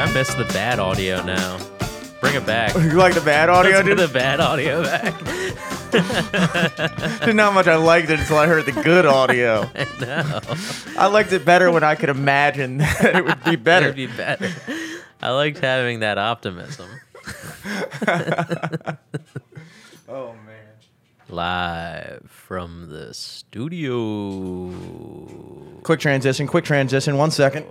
I miss the bad audio now. Bring it back. You like the bad audio, Let's get dude? the bad audio back. Didn't know how much I liked it until I heard the good audio. no, I liked it better when I could imagine that it would be better. it'd be better. I liked having that optimism. oh man. Live from the studio. Quick transition. Quick transition. One second.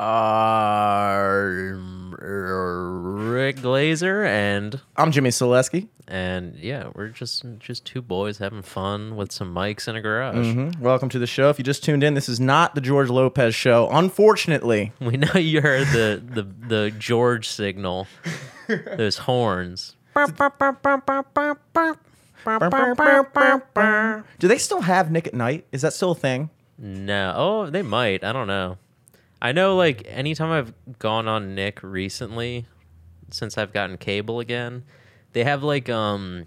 Are Rick Glazer and I'm Jimmy Selesky. and yeah, we're just just two boys having fun with some mics in a garage. Mhm. Welcome to the show. If you just tuned in, this is not the George Lopez show. Unfortunately, We know you heard the the the George signal, those horns. do they still have Nick at Night? Is that still a thing? No, oh, they might. I don't know. I know, like anytime I've gone on Nick recently, since I've gotten cable again, they have like um,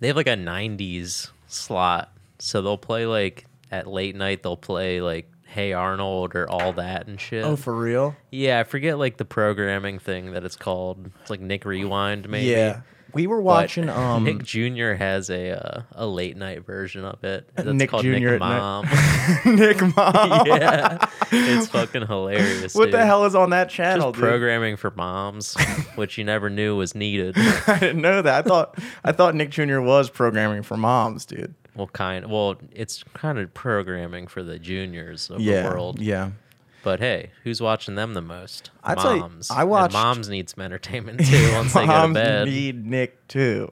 they have like a '90s slot, so they'll play like at late night. They'll play like Hey Arnold or all that and shit. Oh, for real? yeah, I forget like the programming thing that it's called. It's like Nick Rewind, maybe. Yeah. We were watching. Um, Nick Jr. has a uh, a late night version of it. That's Nick called Jr. Nick. Mom. Nick Mom. yeah, it's fucking hilarious. What the hell is on that channel, Just dude? programming for moms, which you never knew was needed. I didn't know that. I thought I thought Nick Jr. was programming for moms, dude. Well, kind. Well, it's kind of programming for the juniors of Yeah. the world. Yeah. But hey, who's watching them the most? I'd say moms. I And watched- moms need some entertainment too once they go to Moms bed. need Nick too.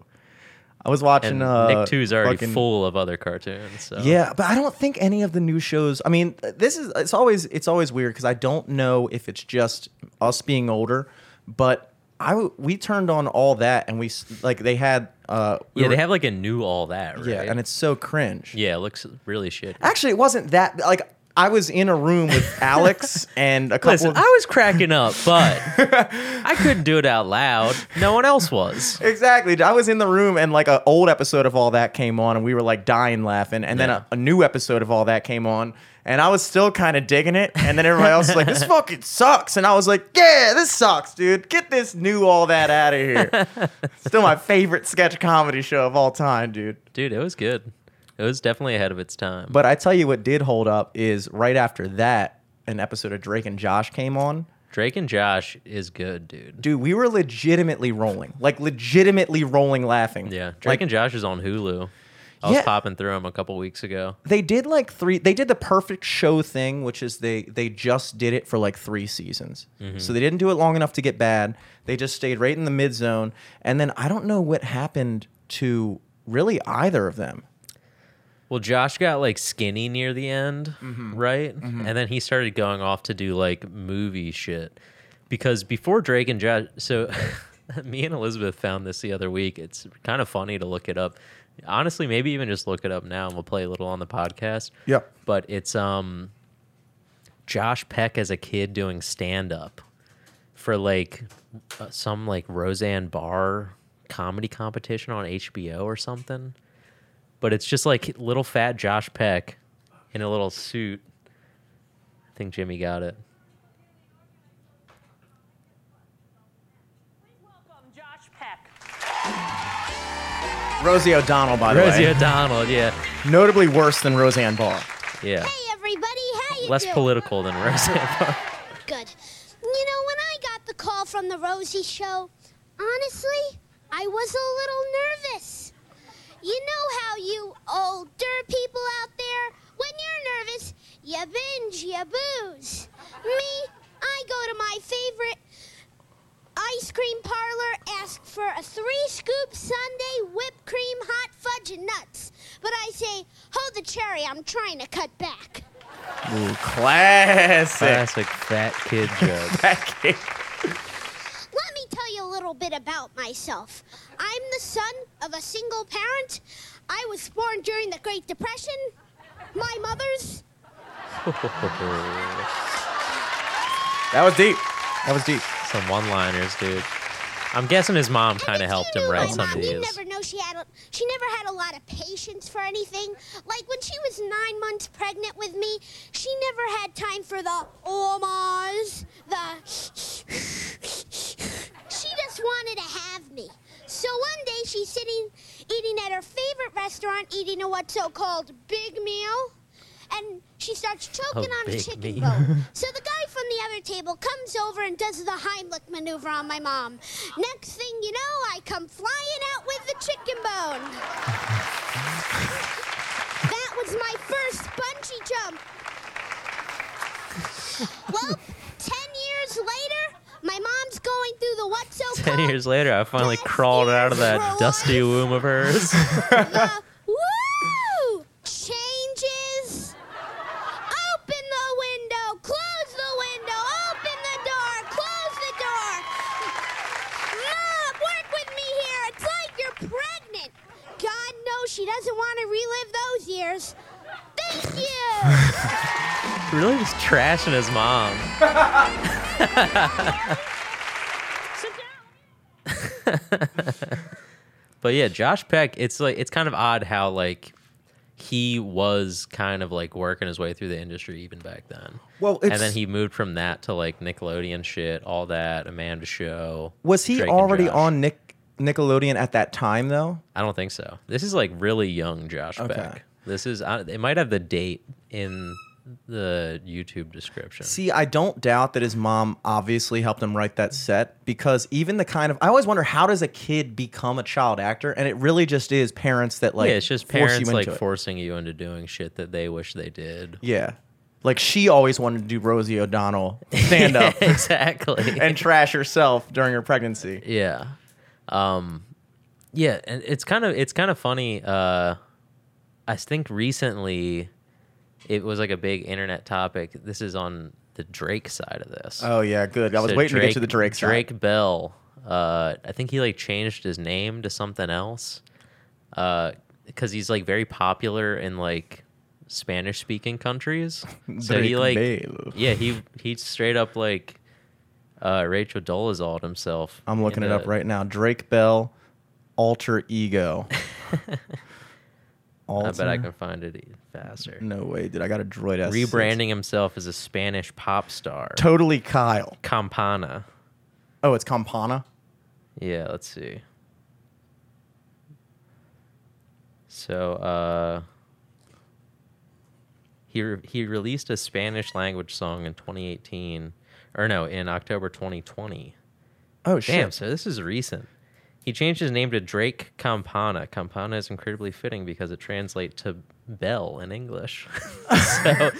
I was watching. and uh, Nick Two's already fucking- full of other cartoons. So. Yeah, but I don't think any of the new shows. I mean, this is it's always it's always weird because I don't know if it's just us being older, but I w- we turned on all that and we s- like they had uh we yeah, were- they have like a new all that, right? yeah, and it's so cringe. yeah, it looks really shit. Actually, it wasn't that like I was in a room with Alex and a couple. Listen, of, I was cracking up, but I couldn't do it out loud. No one else was. Exactly. I was in the room and like an old episode of all that came on and we were like dying laughing. And then Yeah. a, a new episode of all that came on and I was still kind of digging it. And then everybody else was like, this fucking sucks. And I was like, yeah, this sucks, dude. Get this new all that out of here. still my favorite sketch comedy show of all time, dude. Dude, it was good. It was definitely ahead of its time. But I tell you what did hold up is right after that, an episode of Drake and Josh came on. Drake and Josh is good, dude. Dude, we were legitimately rolling, like legitimately rolling laughing. Yeah, Drake Like, and Josh is on Hulu. I was Yeah. popping through them a couple weeks ago. they did like three they did the perfect show thing which is they they just did it for like three seasons mm-hmm. so they didn't do it long enough to get bad they just stayed right in the mid zone and then i don't know what happened to really either of them Well, Josh got like skinny near the end, right? And then he started going off to do like movie shit. Because before Drake and Josh, so me and Elizabeth found this the other week. It's kind of funny to look it up. Honestly, maybe even just look it up now and we'll play a little on the podcast. Yep. But it's um Josh Peck as a kid doing stand up for like uh, some like Roseanne Barr comedy competition on HBO or something. But it's just like little fat Josh Peck in a little suit. I think Jimmy got it. Welcome, Josh Peck. rosie o'donnell by the Rosie way Rosie O'Donnell, yeah. notably worse than roseanne barr Yeah. Hey everybody, how you Less doing? political than Roseanne Barr. Good. You know, when I got the call from the Rosie show, honestly, I was a little nervous. You know how you older people out there, when you're nervous, you binge, you booze. Me, I go to my favorite ice cream parlor, ask for a three scoop sundae, whipped cream, hot fudge, and nuts. But I say, hold the cherry, I'm trying to cut back. Ooh, classic Classic fat kid joke. That kid. Let me tell you a little bit about myself. I'm the son of a single parent. I was born during the Great Depression. My mother's. that was deep that was deep Some one liners, dude. I'm guessing his mom kind of helped you him knew write some mom, of You these. never know she had a, she never had a lot of patience for anything. Like when she was nine months pregnant with me, she never had time for the omas, the. She just wanted to have me. So one day she's sitting eating at her favorite restaurant, eating a what's so called big meal. And she starts choking on a chicken bone. So the guy from the other table comes over and does the Heimlich maneuver on my mom. Next thing you know, I come flying out with the chicken bone. that was my first bungee jump. Well, ten years later, my mom's going through the what's so Ten called years later, I finally Best crawled out of that for dusty life. womb of hers. the woo changes. Open the window, close the window, open the door, close the door. Mom, work with me here. It's like you're pregnant. God knows she doesn't want to relive those years. Thank you. really just trashing his mom. But yeah, Josh Peck, it's like it's kind of odd how like he was kind of like working his way through the industry even back then. Well, and then he moved from that to like Nickelodeon shit, all that, Amanda Show. Was he Drake already on Nick Nickelodeon at that time though? I don't think so. This is like really young Josh Okay. Peck. This is I- it might have the date in the YouTube description. See, I don't doubt that his mom obviously helped him write that set because even the kind of I always wonder how does a kid become a child actor, and it really just is parents that like yeah, it's just force you parents like it. forcing you into doing shit that they wish they did. Yeah, like she always wanted to do Rosie O'Donnell stand up exactly. and trash herself during her pregnancy. Yeah. Um yeah, and it's kind of it's kind of funny uh I think recently it was like a big internet topic. This is on the Drake side of this. Oh yeah, good. I was So waiting to get to the Drake side. Drake Bell. Uh I think he like changed his name to something else. Uh cuz he's like very popular in like Spanish speaking countries. So he like Bell. Yeah, he he straight up like uh Rachel Dolezal himself. I'm looking it up right now. Drake Bell, alter ego. I bet I can find it faster. No way, dude. I got a droid. S6. Rebranding himself as a Spanish pop star. Totally Kyle. Campana. Oh, it's Campana. Yeah, let's see. So, uh, he re- he released a Spanish language song in 2018, or no, in October 2020. Oh shit. Damn, so this is recent. He changed his name to Drake Campana. Campana is incredibly fitting because it translates to bell in English. so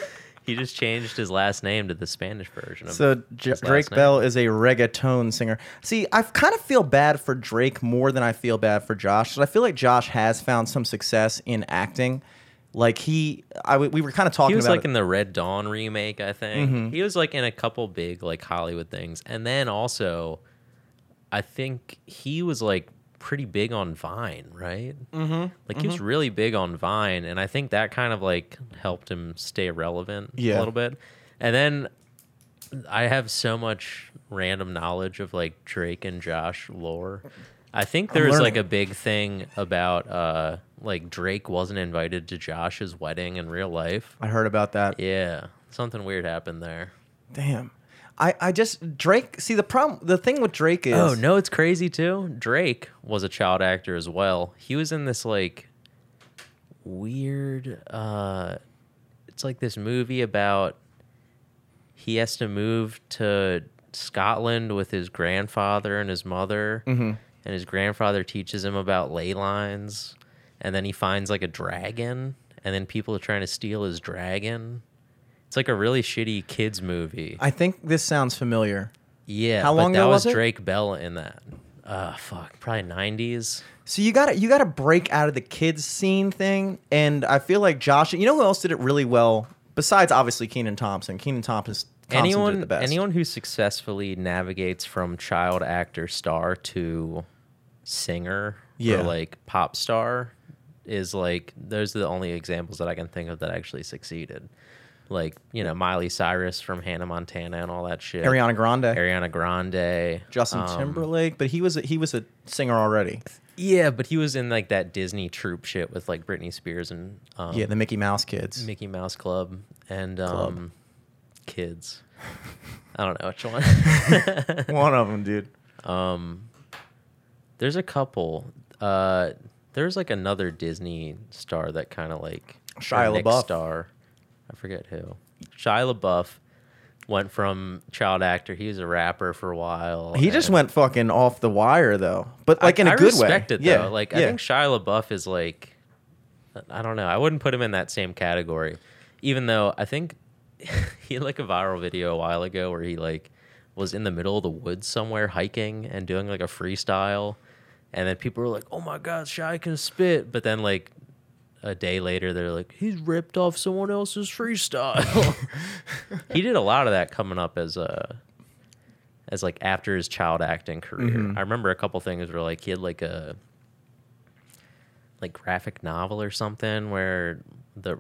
he just changed his last name to the Spanish version of So J- Drake. Bell is a reggaeton singer. See, I kind of feel bad for Drake more than I feel bad for Josh. 'cause I feel like Josh has found some success in acting. Like he, I w- we were kind of talking about He was like it. in the Red Dawn remake, I think. Mhm. He was like in a couple big like Hollywood things. And then also I think he was like pretty big on Vine, right? Mhm, Like he was really big on Vine and I think that kind of like helped him stay relevant Yeah. a little bit. And then I have so much random knowledge of like Drake and Josh lore. I think I'm there's like a big thing about uh like Drake wasn't invited to Josh's wedding in real life. I heard about that. Yeah, something weird happened there. Damn. I, I just Drake. See the problem. The thing with Drake is. Oh no, it's crazy too. Drake was a child actor as well. He was in this like weird. uh It's like this movie about he has to move to Scotland with his grandfather and his mother, Mhm. and his grandfather teaches him about ley lines, and then he finds like a dragon, and then people are trying to steal his dragon. It's like a really shitty kids movie. I think this sounds familiar. Yeah. How but long that ago was, was it? Drake Bell in that. Uh fuck, probably nineties. So you got to you got to break out of the kids scene thing, and I feel like Josh. You know who else did it really well besides obviously Kenan Thompson. Kenan Thompson. Thompson did it Anyone the best. anyone who successfully navigates from child actor star to singer Yeah. or like pop star is like those are the only examples that I can think of that actually succeeded. Like you know Miley Cyrus from Hannah Montana and all that shit. Ariana Grande, Ariana Grande, Justin um, Timberlake, but he was a, he was a singer already. Yeah, but he was in like that Disney troupe shit with like Britney Spears and um, yeah, the Mickey Mouse kids. Mickey Mouse Club and um, Club. kids. I don't know which one. One of them, dude. Um, there's a couple. Uh, there's like another Disney star that kind of like Shia LaBeouf. star. I forget who. Shia LaBeouf went from child actor. He was a rapper for a while. He just went fucking off the wire though, but like in a I good way. it yeah, though. Like I think Shia LaBeouf is like, I don't know. I wouldn't put him in that same category, even though I think he had like a viral video a while ago where he like was in the middle of the woods somewhere hiking and doing like a freestyle, and then people were like, "Oh my god, Shia can spit," but then like. A day later, they're like, he's ripped off someone else's freestyle. he did a lot of that coming up as a as like after his child acting career. Mm-hmm. I remember a couple things where like he had like a like graphic novel or something where the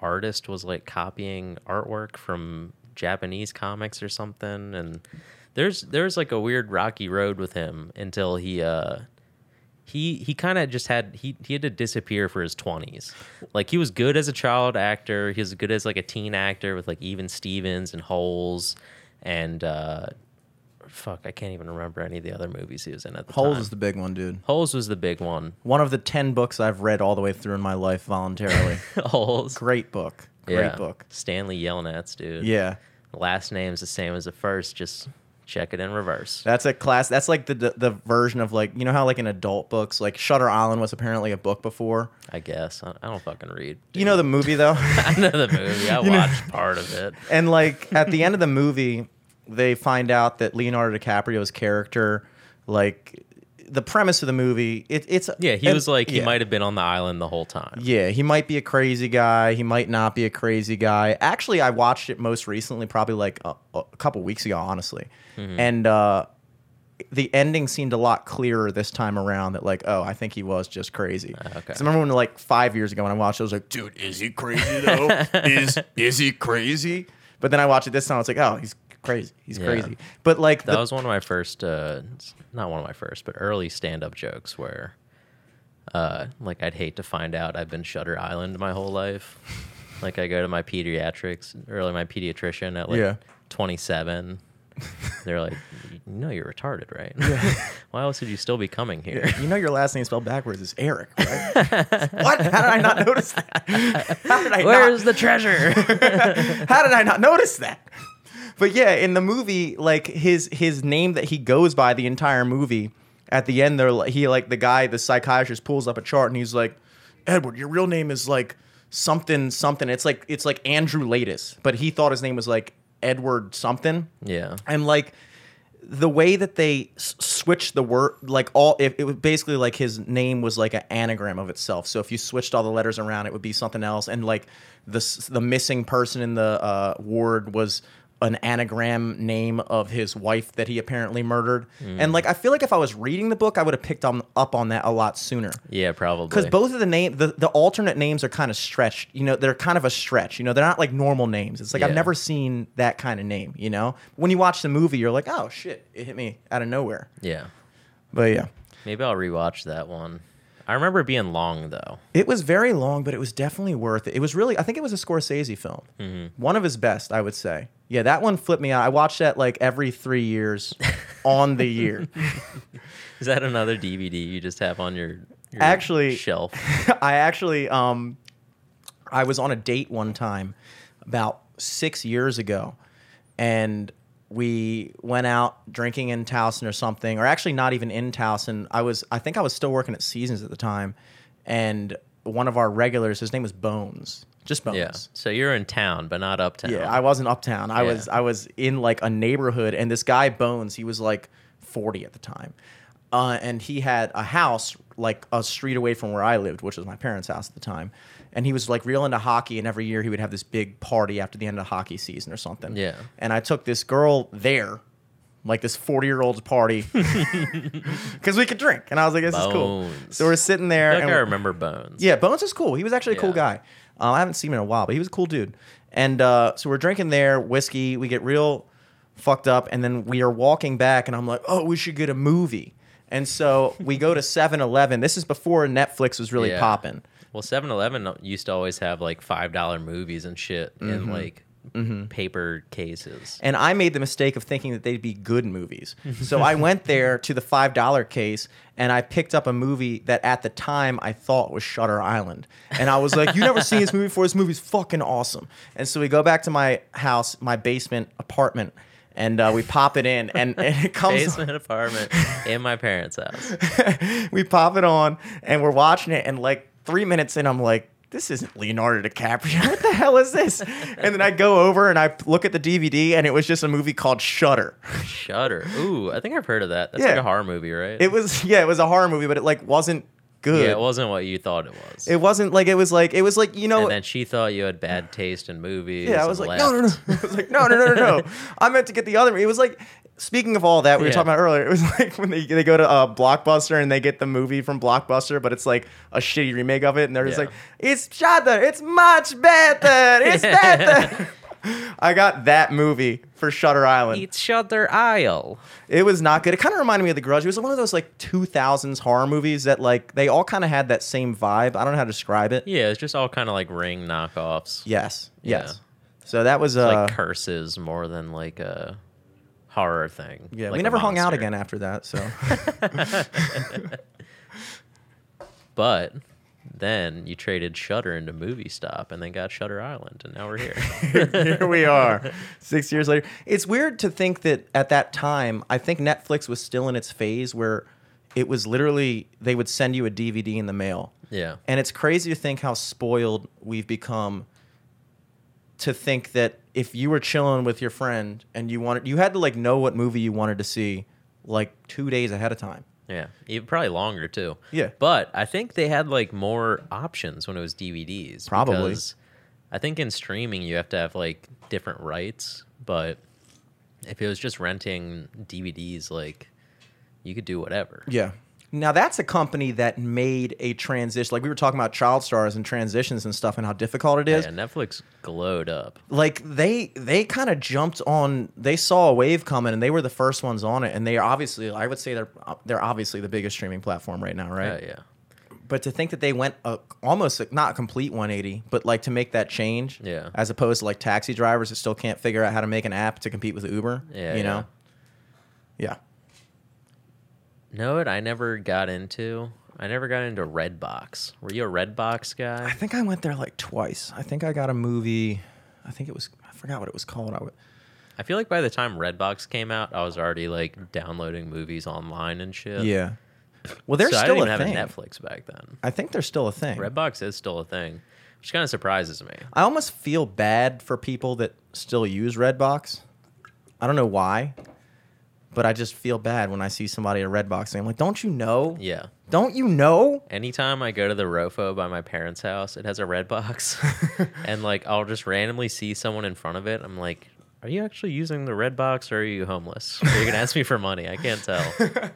artist was like copying artwork from Japanese comics or something and there's there's like a weird rocky road with him until he uh he he kind of just had he he had to disappear for his 20s. Like he was good as a child actor, he was good as like a teen actor with like Even Stevens and Holes and uh fuck, I can't even remember any of the other movies he was in at the Holes time. is the big one, dude. Holes was the big one. One of the ten books I've read all the way through in my life voluntarily. Holes. Great book. Great yeah. book. Stanley Yelnats, dude. Yeah. Last name's the same as the first, just check it in reverse. That's a class. That's like the, the the version of like you know how like in adult books like Shutter Island was apparently a book before. I guess. I, I don't fucking read. You know the movie though, I know the movie. I You know- watched part of it. and like at the end of the movie, they find out that Leonardo DiCaprio's character, like the premise of the movie, it, it's Yeah, he and- was like he yeah. might have been on the island the whole time. Yeah, he might be a crazy guy. He might not be a crazy guy. Actually, I watched it most recently, probably like a, a couple weeks ago, honestly. Mm-hmm. And uh, the ending seemed a lot clearer this time around. That like, oh, I think he was just crazy. Ah, okay. I remember when like five years ago when I watched it, I was like, dude, is he crazy though? is is he crazy? But then I watched it this time. I was like, oh, he's crazy. He's Yeah. crazy. But like, That the, was one of my first, uh, not one of my first, but early stand-up jokes where, uh, like I'd hate to find out I've been Shutter Island my whole life. like I go to my pediatrics, early my pediatrician at like Yeah. 27. They're like, you know you're retarded, right? Why else would you still be coming here? you know your last name spelled backwards is Eric, right? what? How did I not notice that? How did I not? Where's the treasure? How did I not notice that? But yeah, in the movie, like his his name that he goes by the entire movie, at the end, they're like, he like the guy, the psychiatrist pulls up a chart and he's like, Edward, your real name is like something something. It's like it's like Andrew Laeddis, but he thought his name was like Edward something. yeah. And like the way that they s- switched the word, like all, it, it was basically like his name was like an anagram of itself. So if you switched all the letters around, it would be something else. And like the s- the missing person in the uh, ward was an anagram name of his wife that he apparently murdered. And like I feel like if I was reading the book, I would have picked on, up on that a lot sooner. Yeah, probably. Because both of the name, the, the alternate names are kind of stretched. You know, they're kind of a stretch. You know, they're not like normal names. It's like I've never seen that kind of name. You know, when you watch the movie, you're like, oh shit, it hit me out of nowhere. Yeah. But yeah, Maybe I'll rewatch that one. I remember it being long though. it was very long, but it was definitely worth it. It was really, I think it was a Scorsese film, Mm-hmm. one of his best, I would say. Yeah, that one flipped me out. I watched that like every three years on the year. Is that another DVD you just have on your, your Actually- shelf? I actually um I was on a date one time about 6 years ago and we went out drinking in Towson or something or actually not even in Towson. I was I think I was still working at Seasons at the time and one of our regulars his name was Bones. Just Bones. Yeah. So you're in town, but not uptown. Yeah, I wasn't uptown. I Yeah. was I was in like a neighborhood, and this guy Bones, he was like forty at the time, uh, and he had a house like a street away from where I lived, which was my parents' house at the time. And he was like real into hockey, and every year he would have this big party after the end of the hockey season or something. Yeah. And I took this girl there, like this forty-year-old's party, because we could drink, and I was like, "This is cool." Bones. So we're sitting there. I feel like and I remember Bones. yeah, Bones is cool. He was actually a cool Yeah. guy. Uh, I haven't seen him in a while, but he was a cool dude. And uh, so we're drinking there, whiskey. We get real fucked up, and then we are walking back, and I'm like, oh, we should get a movie. And so we go to 7-Eleven. This is before Netflix was really Yeah. popping. Well, 7-Eleven used to always have like five dollar movies and shit Mm-hmm. in like paper cases. And I made the mistake of thinking that they'd be good movies. So I went there to the $5 case and I picked up a movie that at the time I thought was Shutter Island. And I was like, You never seen this movie before? This movie's fucking awesome. And so we go back to my house, my basement apartment, and uh, we pop it in and, and it comes Basement apartment in my parents' house. we pop it on and we're watching it and like three minutes in i'm like this isn't leonardo dicaprio what the hell is this and then i go over and i look at the dvd and it was just a movie called shutter Shutter. Ooh, I think I've heard of that. That's like a horror movie, right? it was yeah it was a horror movie but it like wasn't good yeah, it wasn't what you thought it was. it wasn't like it was like it was like you know and then she thought you had bad taste in movies. yeah i was like no no no i was like no no no no no i meant to get the other movie. it was like Speaking of all that, we were Yeah. talking about earlier. It was like when they, they go to uh, Blockbuster and they get the movie from Blockbuster, but it's like a shitty remake of it, and they're just Yeah. like, "It's Shutter, it's much better, it's better." I got that movie for Shutter Island. It's Shutter Isle. It was not good. It kind of reminded me of The Grudge. It was one of those like 2000s horror movies that like they all kind of had that same vibe. I don't know how to describe it. Yeah, it's just all kind of like ring knockoffs. Yes, Yeah. yes. So that was uh, like curses more than like a horror thing. yeah. like we never hung out again after that. So But then you traded Shutter into Movie Stop and then got Shutter Island, and now we're here. here we are, six years later. It's weird to think that at that time, I think Netflix was still in its phase where it was literally they would send you a DVD in the mail. yeah. And it's crazy to think how spoiled we've become to think that if you were chilling with your friend and you wanted you had to like know what movie you wanted to see like 2 days ahead of time. Yeah, even probably longer too. Yeah. but I think they had like more options when it was DVDs. Probably. because I think in streaming you have to have like different rights, but if it was just renting DVDs, like you could do whatever. Yeah. Now that's a company that made a transition. Like we were talking about child stars and transitions and stuff and how difficult it is. Yeah, Netflix glowed up. like they they kind of jumped on they saw a wave coming and they were the first ones on it and they are obviously I would say they're uh, they're obviously the biggest streaming platform right now, right? Yeah, yeah. But to think that they went a, almost a, not a complete 180, but like to make that change, Yeah. as opposed to like taxi drivers that still can't figure out how to make an app to compete with Uber, Yeah, you yeah. know, yeah. No, it I never got into. I never got into Redbox. Were you a Redbox guy? I think I went there like twice. I think I got a movie. I think it was I forgot what it was called. I feel like by the time Redbox came out, I was already like downloading movies online and shit. yeah. Well, there's so I still didn't a even thing. have a Netflix back then. I think there's still a thing. Redbox is still a thing, which kind of surprises me. I almost feel bad for people that still use Redbox. I don't know why, but I just feel bad when I see somebody at Redbox and I'm like, "Don't you know? Yeah. Don't you know?" Anytime I go to the Rofo by my parents' house, it has a Redbox, and like I'll just randomly see someone in front of it. I'm like, "Are you actually using the Redbox, or are you homeless? You're you gonna ask me for money? I can't tell."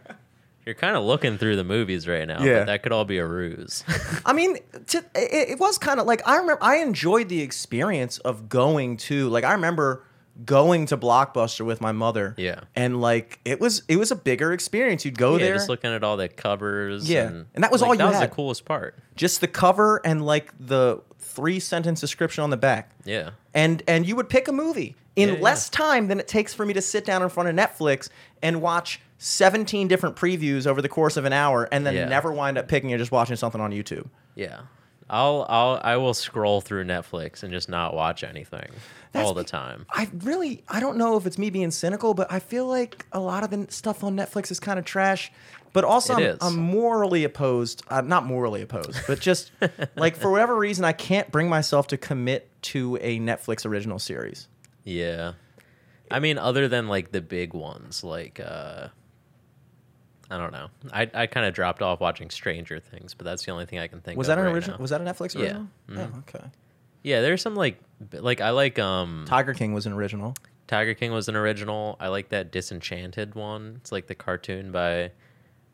You're kind of looking through the movies right now, Yeah. but that could all be a ruse. I mean, to, it, it was kind of like I remember I enjoyed the experience of going to like I remember going to Blockbuster with my mother. Yeah. And like it was it was a bigger experience. You'd go yeah, there just looking at all the covers. Yeah. and, And that was like, all you That was the coolest part. just the cover and like the three sentence description on the back. Yeah. and and you would pick a movie in Yeah, yeah. less time than it takes for me to sit down in front of Netflix and watch 17 different previews over the course of an hour and then Yeah. never wind up picking or just watching something on YouTube. Yeah. I'll I'll I will scroll through Netflix and just not watch anything That's all the time. I really I don't know if it's me being cynical, but I feel like a lot of the stuff on Netflix is kind of trash. But also, I'm. I'm morally opposed. Uh, not morally opposed, but just like for whatever reason, I can't bring myself to commit to a Netflix original series. Yeah. I mean, other than like the big ones, like uh I don't know. I I kind of dropped off watching Stranger Things, but that's the only thing I can think of. Was of. that an right original? now. Was that a Netflix Yeah. original? Mhm. Oh, okay. Yeah, there's some like like I like um Tiger King was an original. Tiger King was an original. I like that Disenchanted one. It's like the cartoon by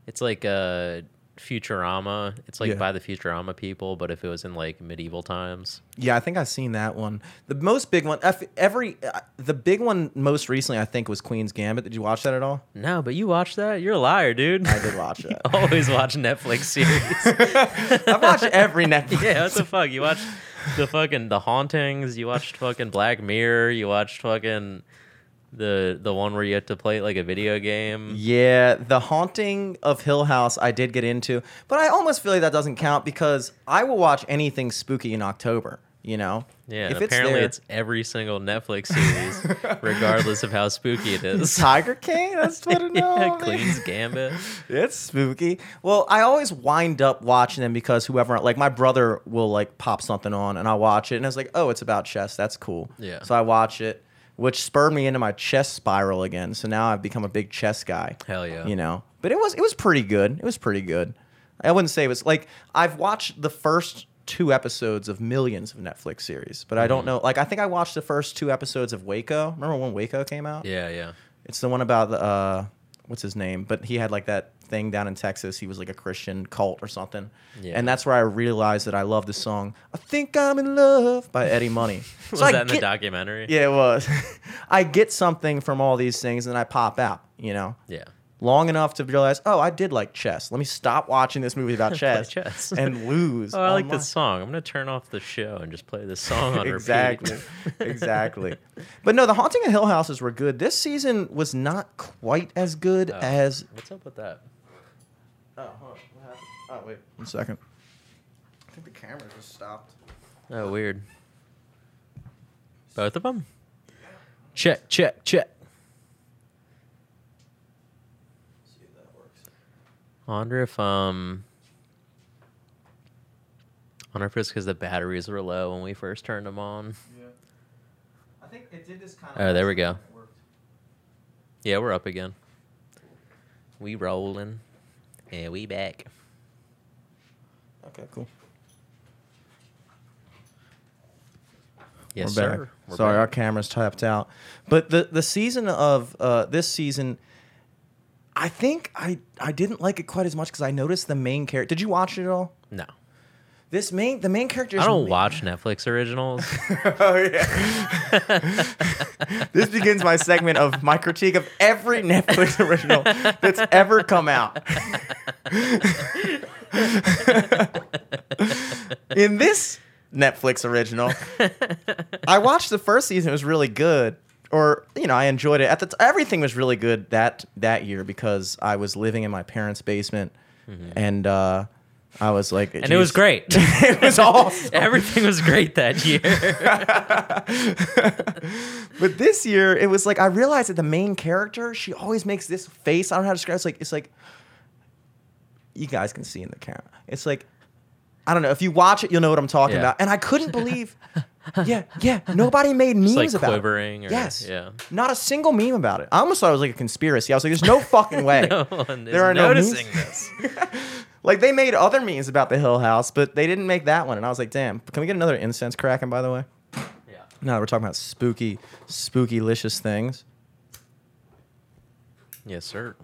it's like uh Futurama. It's like Yeah. by the Futurama people, but if it was in like medieval times. Yeah, I think I've seen that one. The most big one, every uh, the big one most recently, I think, was Queen's Gambit. Did you watch that at all? No, but you watched that? You're a liar, dude. I did watch that. Always watch Netflix series. I've watched every Netflix. yeah, what the fuck? You watched the fucking The Hauntings. You watched fucking Black Mirror. You watched fucking the the one where you had to play it like a video game. Yeah, the haunting of Hill House I did get into, but I almost feel like that doesn't count because I will watch anything spooky in October. You know, Yeah, if and apparently there- it's every single Netflix series, regardless of how spooky it is. Tiger King. That's what it yeah, know. Queen's Gambit. It's spooky. Well, I always wind up watching them because whoever, like my brother, will like pop something on and I watch it and it's like, oh, it's about chess. That's cool. Yeah. So I watch it, which spurred me into my chess spiral again. So now I've become a big chess guy. Hell yeah. You know, but it was it was pretty good. It was pretty good. I wouldn't say it was like I've watched the first two episodes of millions of Netflix series, but I don't Mm-hmm. know. Like I think I watched the first two episodes of Waco. Remember when Waco came out? Yeah, yeah. It's the one about the uh, what's his name? But he had like that thing down in Texas. He was like a Christian cult or something. Yeah. And that's where I realized that I love the song "I Think I'm in Love" by Eddie Money. Was I that in the documentary? Yeah, it was. I get something from all these things, and I pop out. You know, Yeah. Long enough to realize, oh, I did like chess. Let me stop watching this movie about chess, chess. and lose. Oh, I oh like online. this song. I'm gonna turn off the show and just play this song on exactly repeat. exactly but no the haunting of hill houses were good this season was not quite as good Oh. as What's up with that? oh hold on. What happened? oh wait one second i think the camera just stopped Oh, weird. Both of them? Check, check, check. see if that works I wonder if um. I wonder if it's because the batteries were low when we first turned them on. yeah i think it did this kind of. Oh, there we go. Yeah, we're up again. We rolling, and we back. okay cool Yes, we're sir. back. We're sorry our camera's tapped out but the the season of uh this season I think I I didn't like it quite as much because I noticed the main character. Did you watch it at all? No, This main the main character. I don't ma- watch Netflix originals. oh yeah. this begins my segment of my critique of every Netflix original that's ever come out. In this Netflix original, I watched the first season. It was really good, or you know, I enjoyed it. At the t- everything was really good that that year because I was living in my parents' basement, and uh, I was like, Mm-hmm. and it was great. it was awesome. Everything was great that year. But this year, it was like I realized that the main character, she always makes this face. I don't know how to describe. It. It's like it's like you guys can see in the camera. It's like I don't know. If you watch it, you'll know what I'm talking Yeah. about. And I couldn't believe. Yeah, yeah. Nobody made memes like about quivering it. or- yes. yeah. Not a single meme about it. I almost thought it was like a conspiracy. I was like, "There's no fucking way." no one is There are no memes. this. Like they made other memes about the Hill House, but they didn't make that one. And I was like, "Damn." Can we get another incense cracking? By the way. Yeah. No, we're talking about spooky, spooky, licious things. Yes, sir.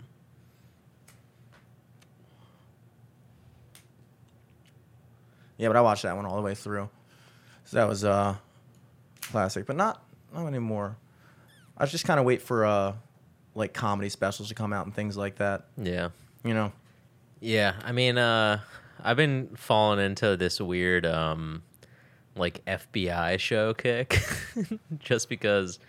Yeah, but I watched that one all the way through. So that was uh classic, but not not anymore. I just kind of wait for uh like comedy specials to come out and things like that. Yeah. You know. Yeah, I mean, uh, I've been falling into this weird, um, like FBI show kick, just because,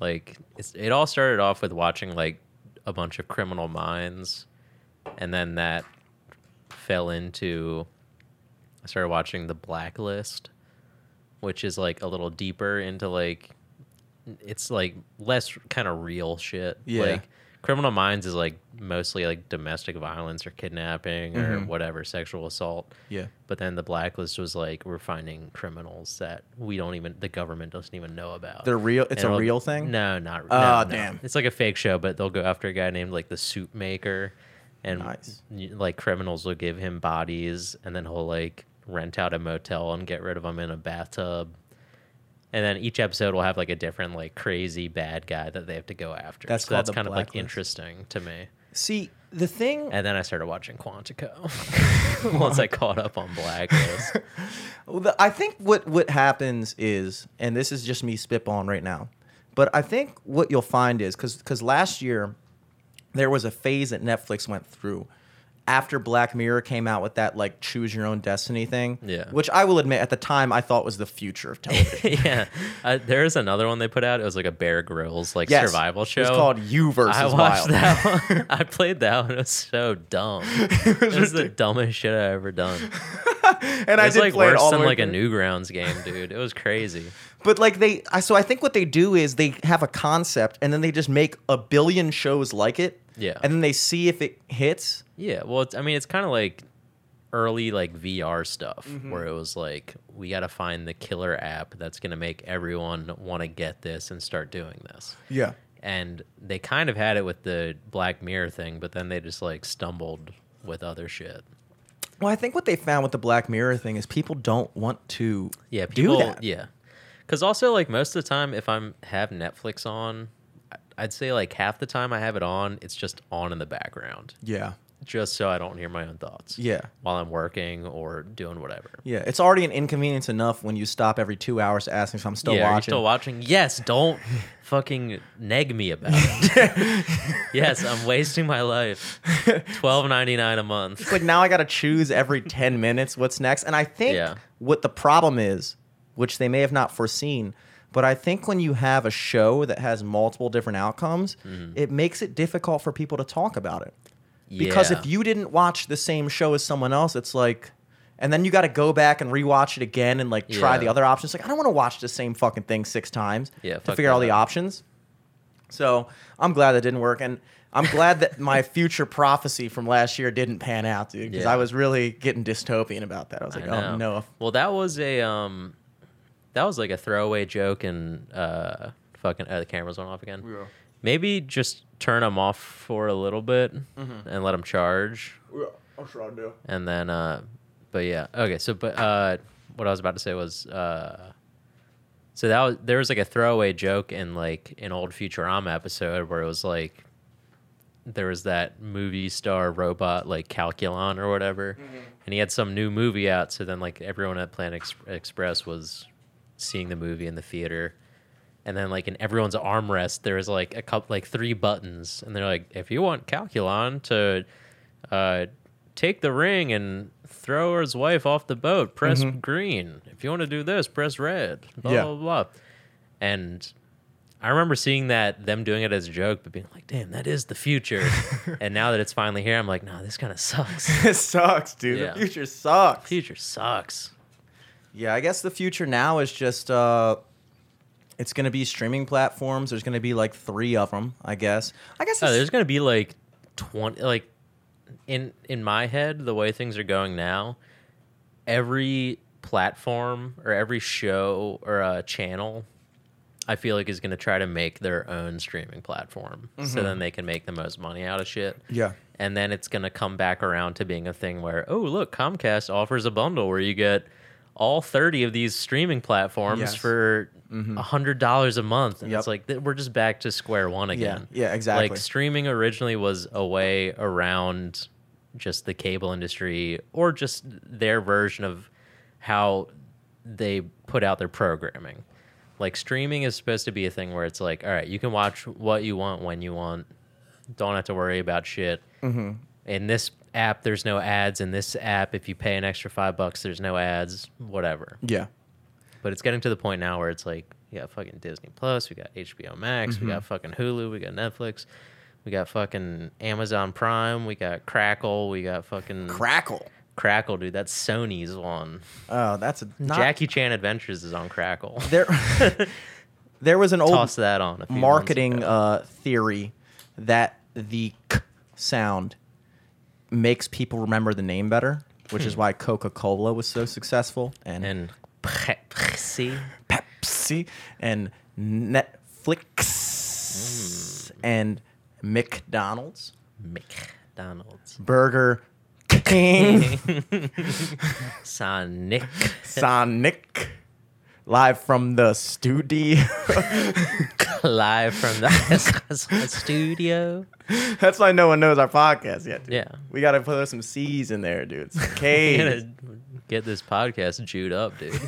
like, it's, it all started off with watching like a bunch of Criminal Minds, and then that fell into. I started watching The Blacklist, which is like a little deeper into like, it's like less kind of real shit. Yeah. Like, Criminal Minds is like mostly like domestic violence or kidnapping or Mhm. whatever, sexual assault. Yeah. But then the blacklist was like we're finding criminals that we don't even the government doesn't even know about. They're real. It's And a real thing. No, not. Real. Oh, no, no. damn. It's like a fake show, but they'll go after a guy named like the Suit Maker, and Nice. like criminals will give him bodies, and then he'll like rent out a motel and get rid of them in a bathtub. And then each episode will have like a different like crazy bad guy that they have to go after. That's so that's kind of like interesting to me. See, the thing And then I started watching Quantico once I caught up on Blacklist. Well, the, I think what what happens is, and this is just me spitballing right now, but I think what you'll find is because because last year there was a phase that Netflix went through after Black Mirror came out with that like choose your own destiny thing. Yeah. Which I will admit at the time I thought was the future of television. yeah, uh, there is another one they put out. It was like a Bear Grylls like Yes. survival show. It was called You versus I watched Wild. that one. I played that one. It was so dumb. it was, the dumbest shit I ever done. and It I was did like play it worse all than like a. Newgrounds game, dude. It was crazy. But like they, I, so I think what they do is they have a concept and then they just make a billion shows like it. Yeah. And then they see if it hits. Yeah, well, it's, I mean, it's kind of like early like VR stuff Mm-hmm. where it was like we got to find the killer app that's going to make everyone want to get this and start doing this. Yeah. And they kind of had it with the Black Mirror thing, but then they just like stumbled with other shit. Well, I think what they found with the Black Mirror thing is people don't want to Yeah, do that. Yeah, because also like most of the time, if I'm have Netflix on, I'd say like half the time I have it on, it's just on in the background, Yeah. just so I don't hear my own thoughts. Yeah. while I'm working or doing whatever. Yeah. It's already an inconvenience enough when you stop every two hours to ask me if I'm still yeah, watching. still watching? Yes. Don't fucking neg me about it. yes, I'm wasting my life. Twelve ninety nine a month. it's like now I got to choose every 10 minutes what's next. And I think Yeah. what the problem is, which they may have not foreseen, but I think when you have a show that has multiple different outcomes, Mm-hmm. it makes it difficult for people to talk about it. Because if you didn't watch the same show as someone else, it's like, and then you got to go back and rewatch it again and like try Yeah. the other options. Like, I don't want to watch the same fucking thing six times Yeah, to figure out all the options. So I'm glad that didn't work, and I'm glad that my future prophecy from last year didn't pan out, dude. Because Yeah. I was really getting dystopian about that. I was like, I oh no. Well, that was a um, that was like a throwaway joke and uh, fucking uh, the cameras went off again. Maybe just turn them off for a little bit Mm-hmm. and let them charge, I'm sure I do. and then uh, but yeah, okay. So but uh, what I was about to say was uh. So that was there was like a throwaway joke in like an old Futurama episode where it was like there was that movie star robot like Calculon or whatever, and he had some new movie out. So then like everyone at Planet Ex- Express was seeing the movie in the theater, and then like in everyone's armrest there was like a couple like three buttons, and they're like, if you want Calculon to uh, take the ring and throw his wife off the boat, press green. If you want to do this, press red. Blah Yeah. blah blah. And I remember seeing that them doing it as a joke, but being like, "Damn, that is the future." and now that it's finally here, I'm like, "No, this kind of sucks. it sucks, dude. Yeah. The future sucks. the future sucks." Yeah, I guess the future now is just uh it's going to be streaming platforms. There's going to be like 3 of them, I guess. I guess Oh, there's gonna be like twenty. Like in in my head, the way things are going now, every platform or every show or uh, channel, I feel like is gonna try to make their own streaming platform, so then they can make the most money out of shit. Yeah. and then it's gonna come back around to being a thing where oh look, Comcast offers a bundle where you get all 30 of these streaming platforms Yes. for a hundred dollars a month and Yep. it's like we're just back to square one again yeah, exactly. like streaming originally was a way around just the cable industry or just their version of how they put out their programming. Like streaming is supposed to be a thing where it's like, all right, you can watch what you want when you want. Don't have to worry about shit. Mm-hmm. In this app, there's no ads. In this app, if you pay an extra five bucks, there's no ads. Whatever. Yeah. But it's getting to the point now where it's like, we got fucking Disney Plus, we got HBO Max, we got Mm-hmm. fucking Hulu, we got Netflix, we got fucking Amazon Prime, we got Crackle, we got fucking Crackle. Crackle, dude. That's Sony's one. Oh, that's a not, Jackie Chan Adventures is on Crackle. there there was an old Toss that on. a few months marketing uh, theory that the k sound makes people remember the name better, which is why Coca-Cola was so successful and, Hmm. and Pepsi. Pepsi and Netflix Mm. and McDonald's, McDonald's. Burger King, Sonic. Sonic, live from the studio. Live from the studio. That's why no one knows our podcast yet. Dude. Yeah. We got to put some C's in there, dude. Some You get this podcast chewed up, dude.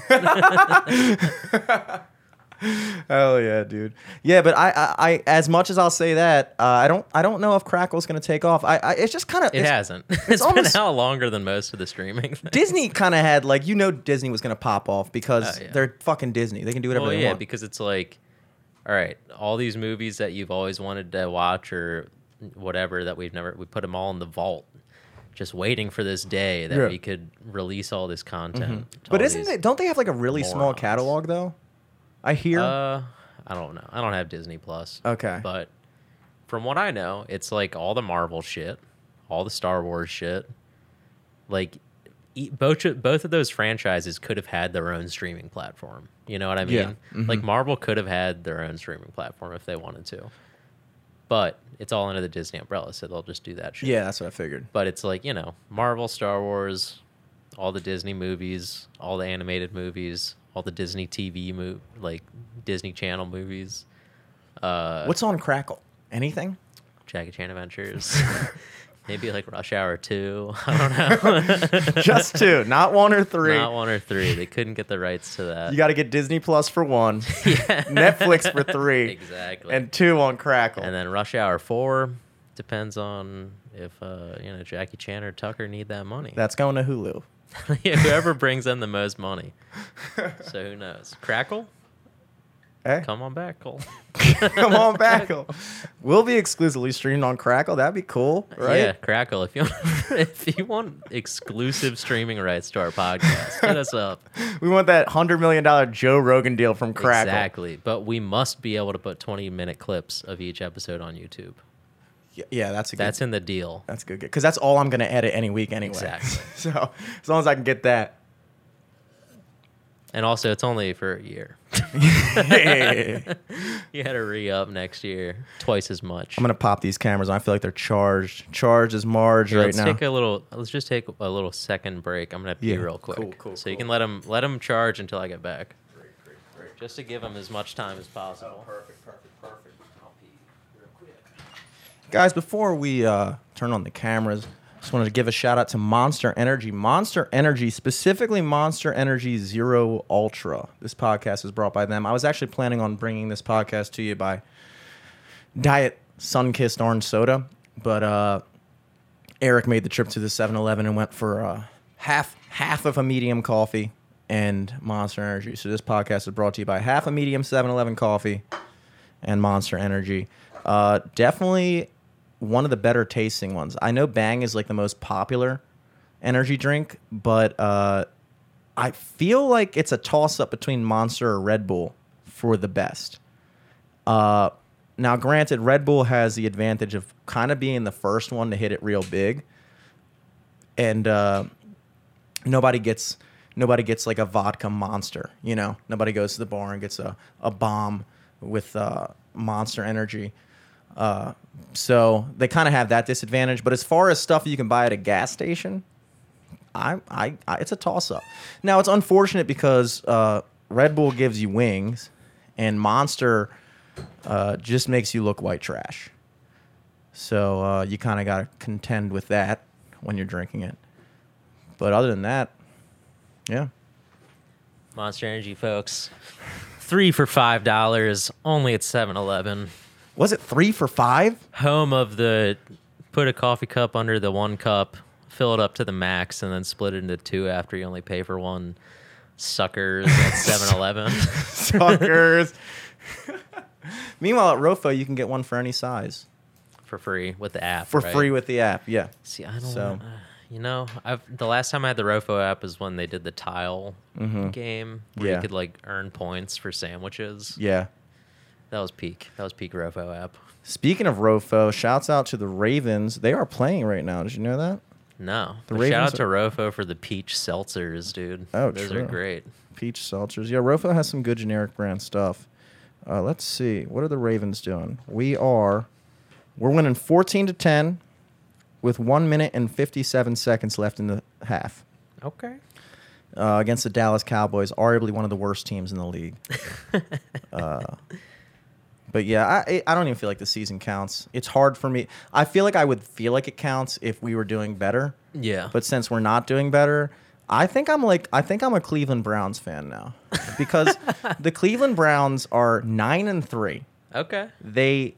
Hell yeah, dude. Yeah, but I, I, I, as much as I'll say that, uh, I don't, I don't know if Crackle's gonna take off. I, I it's just kind of, It hasn't. it's almost- been out longer than most of the streaming. things. Disney kind of had like, you know, Disney was gonna pop off because Oh, yeah. they're fucking Disney. They can do whatever Well, they yeah, want. because it's like, all right, all these movies that you've always wanted to watch or whatever that we've never, we put them all in the vault, just waiting for this day that Yeah. Mm-hmm. we could release all this content. to but all isn't it? Don't they have like a really small catalog though? I hear. Uh, I don't know. I don't have Disney Plus. Okay. But from what I know, it's like all the Marvel shit, all the Star Wars shit. Like both both of those franchises could have had their own streaming platform. You know what I mean? Yeah. Mhm. Like Marvel could have had their own streaming platform if they wanted to. But it's all under the Disney umbrella, so they'll just do that shit. yeah, that's what I figured. But it's like, you know, Marvel, Star Wars, all the Disney movies, all the animated movies, all the Disney TV move like Disney Channel movies. Uh What's on Crackle? Anything? Jackie Chan Adventures. Maybe like Rush Hour 2. I don't know. Just two, not one or three. Not one or three. They couldn't get the rights to that. You got to get Disney Plus for one, yeah. Netflix for three, Exactly. and two on Crackle. And then Rush Hour 4 depends on if uh, you know Jackie Chan or Tucker need that money. That's going to Hulu. Yeah, whoever brings in the most money. So who knows? Crackle, Eh? come on back, Cole. Come on, back, Crackle. We'll be exclusively streamed on Crackle. That'd be cool, right? Yeah, Crackle. If you want, if you want exclusive streaming rights to our podcast, hit us up. We want that hundred million dollar Joe Rogan deal from Crackle. Exactly. But we must be able to put 20 minute clips of each episode on YouTube. Y- Yeah, that's a good. That's in the deal. that's good. Because that's all I'm gonna edit any week anyway. Exactly. so as long as I can get that. And also, it's only for a year. Yeah, yeah, yeah, yeah. You had to re up next year, twice as much. I'm gonna pop these cameras. on. I feel like they're charged. Charged as Marge Here, right let's now. take a little. Let's just take a little second break. I'm gonna pee Yeah, real quick, cool, cool, so you can let them let them charge until I get back. Great, great, great. Just to give them as much time as possible. Oh, perfect, perfect, perfect. I'll pee real quick. Guys, before we uh, turn on the cameras, I just wanted to give a shout out to Monster Energy. Monster Energy, specifically Monster Energy Zero Ultra. This podcast is brought by them. I was actually planning on bringing this podcast to you by Diet Sunkist Orange Soda, but uh, Eric made the trip to the 7-Eleven and went for uh, half half of a medium coffee and Monster Energy. So this podcast is brought to you by half a medium 7-Eleven coffee and Monster Energy. Uh, definitely one of the better tasting ones. I know Bang is like the most popular energy drink, but uh, I feel like it's a toss up between Monster or Red Bull for the best. Uh, now, granted, Red Bull has the advantage of kind of being the first one to hit it real big, and uh, nobody gets nobody gets like a vodka monster. You know, nobody goes to the bar and gets a a bomb with uh, Monster Energy. Uh, so they kind of have that disadvantage. But as far as stuff you can buy at a gas station, I, I, I it's a toss up. Now it's unfortunate because uh, Red Bull gives you wings, and Monster uh, just makes you look white trash. So uh, you kind of got to contend with that when you're drinking it. But other than that, yeah. Monster Energy, folks. Three for five dollars, only at 7-Eleven. Was it three for five? Home of the put a coffee cup under the one cup, fill it up to the max, and then split it into two after you only pay for one. Suckers at 7-Eleven. Suckers. Meanwhile, at Rofo, you can get one for any size for free with the app. for right? free with the app. Yeah. See, I don't. So- uh, you know, I've the last time I had the Rofo app is when they did the tile game where Yeah. you could like earn points for sandwiches. Yeah. That was peak. That was peak Rofo app. Speaking of Rofo, shouts out to the Ravens. They are playing right now. Did you know that? No, The but shout out Ravens to Rofo for the peach seltzers, dude. Oh, those true. are great. Peach seltzers. Yeah, Rofo has some good generic brand stuff. Uh, let's see. What are the Ravens doing? We are we're winning 14 to 10 with 1 minute and 57 seconds left in the half. Okay. Uh, against the Dallas Cowboys, arguably one of the worst teams in the league. uh, But yeah, I I don't even feel like the season counts. It's hard for me. I feel like I would feel like it counts if we were doing better. Yeah. But since we're not doing better, I think I'm like I think I'm a Cleveland Browns fan now because the Cleveland Browns are 9 and 3. okay. They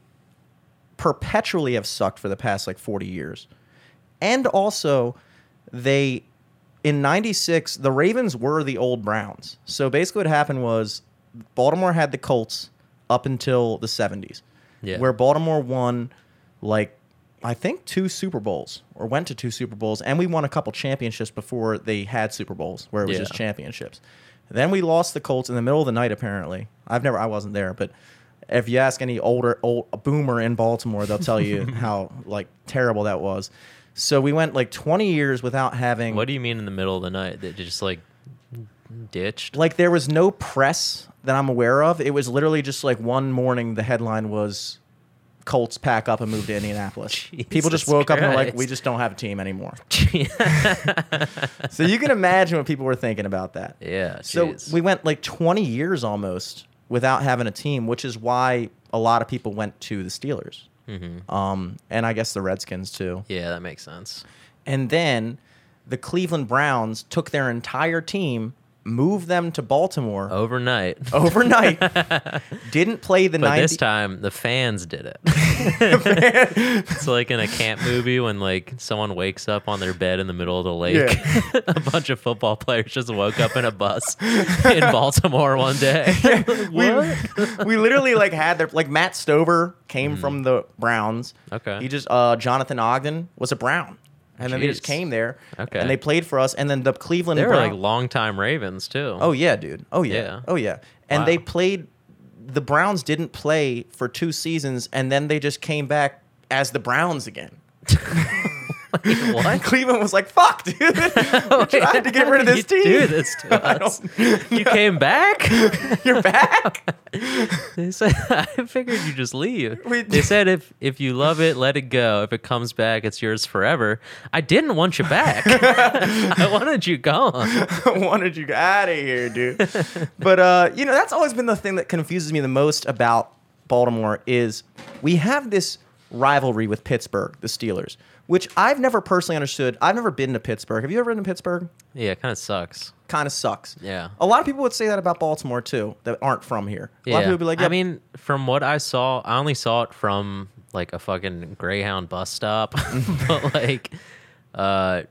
perpetually have sucked for the past like 40 years. And also they in 96 the Ravens were the old Browns. So basically what happened was Baltimore had the Colts up until the 70s. Yeah. Where Baltimore won like I think two Super Bowls or went to two Super Bowls and we won a couple championships before they had Super Bowls where it was Yeah. just championships. Then we lost the Colts in the middle of the night apparently. I've never I wasn't there, but if you ask any older old boomer in Baltimore, they'll tell you how like terrible that was. So we went like 20 years without having What do you mean in the middle of the night that just like ditched? like there was no press that I'm aware of. It was literally just like one morning the headline was Colts pack up and move to Indianapolis. People just woke up and were like, we just don't have a team anymore. So you can imagine what people were thinking about that. yeah. So jeez. we went like 20 years almost without having a team, which is why a lot of people went to the Steelers. Mhm. Um, and I guess the Redskins too. Yeah, that makes sense. And then the Cleveland Browns took their entire team, moved them to Baltimore Overnight. overnight, didn't play the But 90 this time the fans did it. it's like in a camp movie when like someone wakes up on their bed in the middle of the lake. a bunch of football players just woke up in a bus in Baltimore one day. we, we literally like had their like Matt Stover came from the Browns. Mm. Okay. He just uh Jonathan Ogden was a Brown. And then they just Jeez. came there. Okay. And they played for us. And then the Cleveland they were Brown- like longtime Ravens too. Oh yeah, dude. Oh yeah. Yeah. Oh yeah. And Wow. they played the Browns didn't play for two seasons and then they just came back as the Browns again. what? Cleveland was like, "Fuck, dude. we tried to get rid of You this team. Do this to us. You came back. You're back." They said, I figured you just leave. We they said if if you love it, let it go. If it comes back, it's yours forever. I didn't want you back. I wanted you gone. I wanted you out of here, dude. but uh, you know, that's always been the thing that confuses me the most about Baltimore is we have this rivalry with Pittsburgh, the Steelers, which I've never personally understood. I've never been to Pittsburgh. Have you ever been to Pittsburgh? Yeah, it kind of sucks. Kind of sucks. Yeah. A lot of people would say that about Baltimore too, that aren't from here. A Yeah. lot of people would be like, I mean, from what I saw, I only saw it from like a fucking Greyhound bus stop. but like, uh,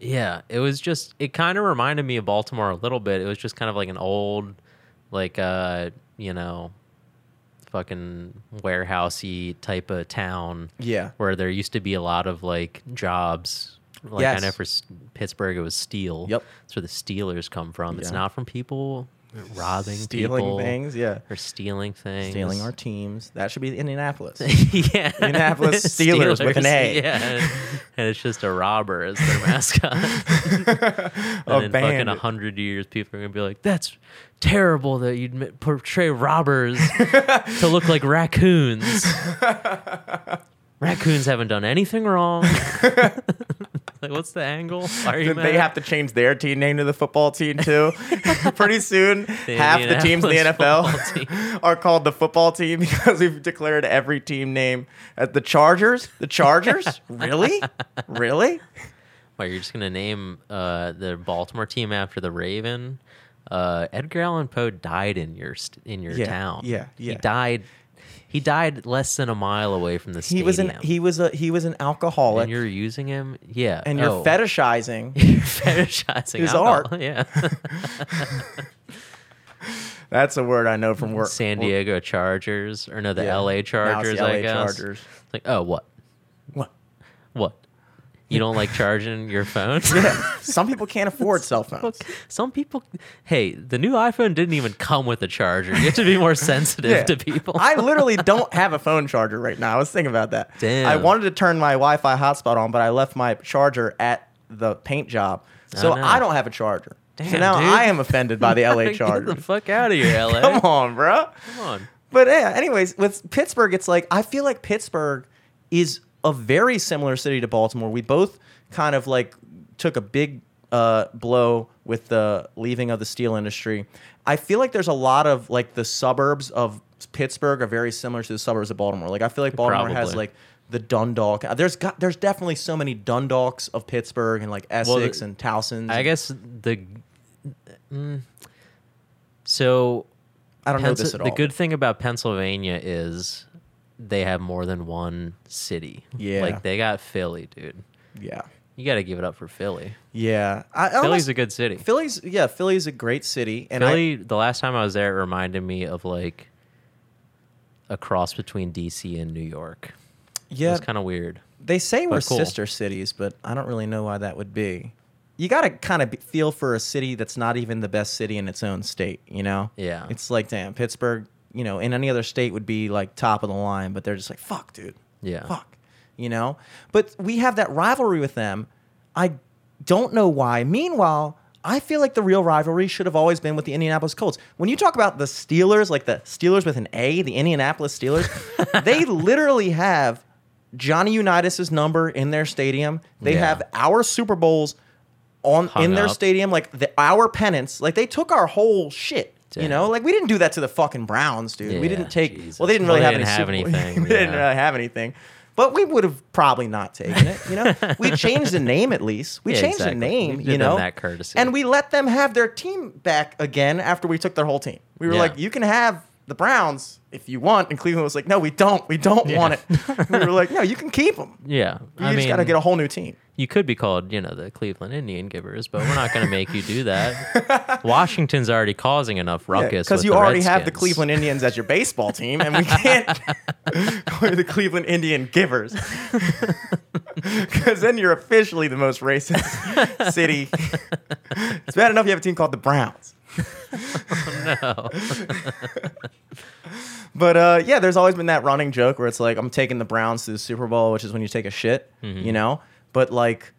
yeah, it was just. It kind of reminded me of Baltimore a little bit. It was just kind of like an old, like uh, you know, fucking warehousey type of town yeah, where there used to be a lot of like jobs. Like Yes. I know for Pittsburgh it was steel. Yep. That's where the Steelers come from. It's not from people robbing stealing people things. Yeah, or stealing things. stealing our teams. That should be Indianapolis. yeah. Indianapolis Steelers with an A. Yeah. And, it's just a robber as their mascot. and A in fucking bandit. a hundred years, people are gonna be like, "That's terrible that you'd portray robbers to look like raccoons." raccoons haven't done anything wrong. like, what's the angle? Are you Did they have to change their team name to the football team too? Pretty soon, half the teams in the NFL are called the football team because we've declared every team name as the Chargers. The Chargers? really? Really? Why you're just gonna name uh, the Baltimore team after the Raven? Uh, Edgar Allan Poe died in your st- in your Yeah, town. yeah, He died. He died less than a mile away from the stadium. He was an he was a he was an alcoholic, and you're using him. Yeah, and you're oh. fetishizing. You're fetishizing His alcohol, art. Yeah, That's a word I know from work. San Diego Chargers or no, the Yeah. L.A. It's the Chargers. LA I guess. Chargers. It's like, oh, what? What? What? You don't like charging your phone? Yeah. Some people can't afford cell phones. Some people, hey, the new iPhone didn't even come with a charger. You have to be more sensitive Yeah. to people. I literally don't have a phone charger right now. I was thinking about that. Damn. I wanted to turn my Wi-Fi hotspot on, but I left my charger at the paint job, so Oh, no. I don't have a charger. so now dude. I am offended by the LA Get the fuck out of here, LA. Come on, bro. Come on. But yeah, anyways, with Pittsburgh, it's like I feel like Pittsburgh is a very similar city to Baltimore. We both kind of like took a big uh, blow with the leaving of the steel industry. I feel like there's a lot of like the suburbs of Pittsburgh are very similar to the suburbs of Baltimore. Like I feel like Baltimore has like the Dundalk. There's got there's definitely so many Dundalks of Pittsburgh and like Essex the- and Towson's. I guess the. Mm, so I don't know this at all. the good thing about Pennsylvania is they have more than one city. Yeah. Like they got Philly, dude. yeah, You got to give it up for Philly. yeah. I, I Philly's almost- a good city. Philly's yeah. Philly's a great city, and I, Philly, the last time I was there, it reminded me of like a cross between DC and New York. Yeah. It's kind of weird. They say we're cool. sister cities, but I don't really know why that would be. You got to kind of feel for a city that's not even the best city in its own state, you know? Yeah. It's like, damn, Pittsburgh, you know, in any other state would be like top of the line, but they're just like, fuck, dude. Yeah. Fuck. You know? But we have that rivalry with them. I don't know why. Meanwhile, I feel like the real rivalry should have always been with the Indianapolis Colts. When you talk about the Steelers, like the Steelers with an A, the Indianapolis Steelers, they literally have Johnny Unitas's number in their stadium. They Yeah. have our Super Bowls on Hung in their up. stadium, like the, our pennants. Like they took our whole shit. You know, like we didn't do that to the fucking Browns, dude. we didn't take. Jesus. Well, they didn't Well, really they have didn't any have Super anything, they didn't yeah. really have anything. But we would have probably not taken it. You know, we changed the name at least. We Yeah, changed exactly. the name. We did you them know, that courtesy. and we let them have their team back again after we took their whole team. We were Yeah. like, you can have the Browns if you want, and Cleveland was like, no, we don't. We don't Yeah. want it. we were like, no, you can keep them. Yeah. You I just mean, got to get a whole new team. You could be called, you know, the Cleveland Indian Givers, but we're not going to make you do that. Washington's already causing enough ruckus Because with you already have the Cleveland Indians as your baseball team, and we can't call you the Cleveland Indian Givers. Because then you're officially the most racist city. it's bad enough you have a team called the Browns. No. But uh, yeah, there's always been that running joke where it's like, I'm taking the Browns to the Super Bowl, which is when you take a shit, Mm-hmm. you know? But like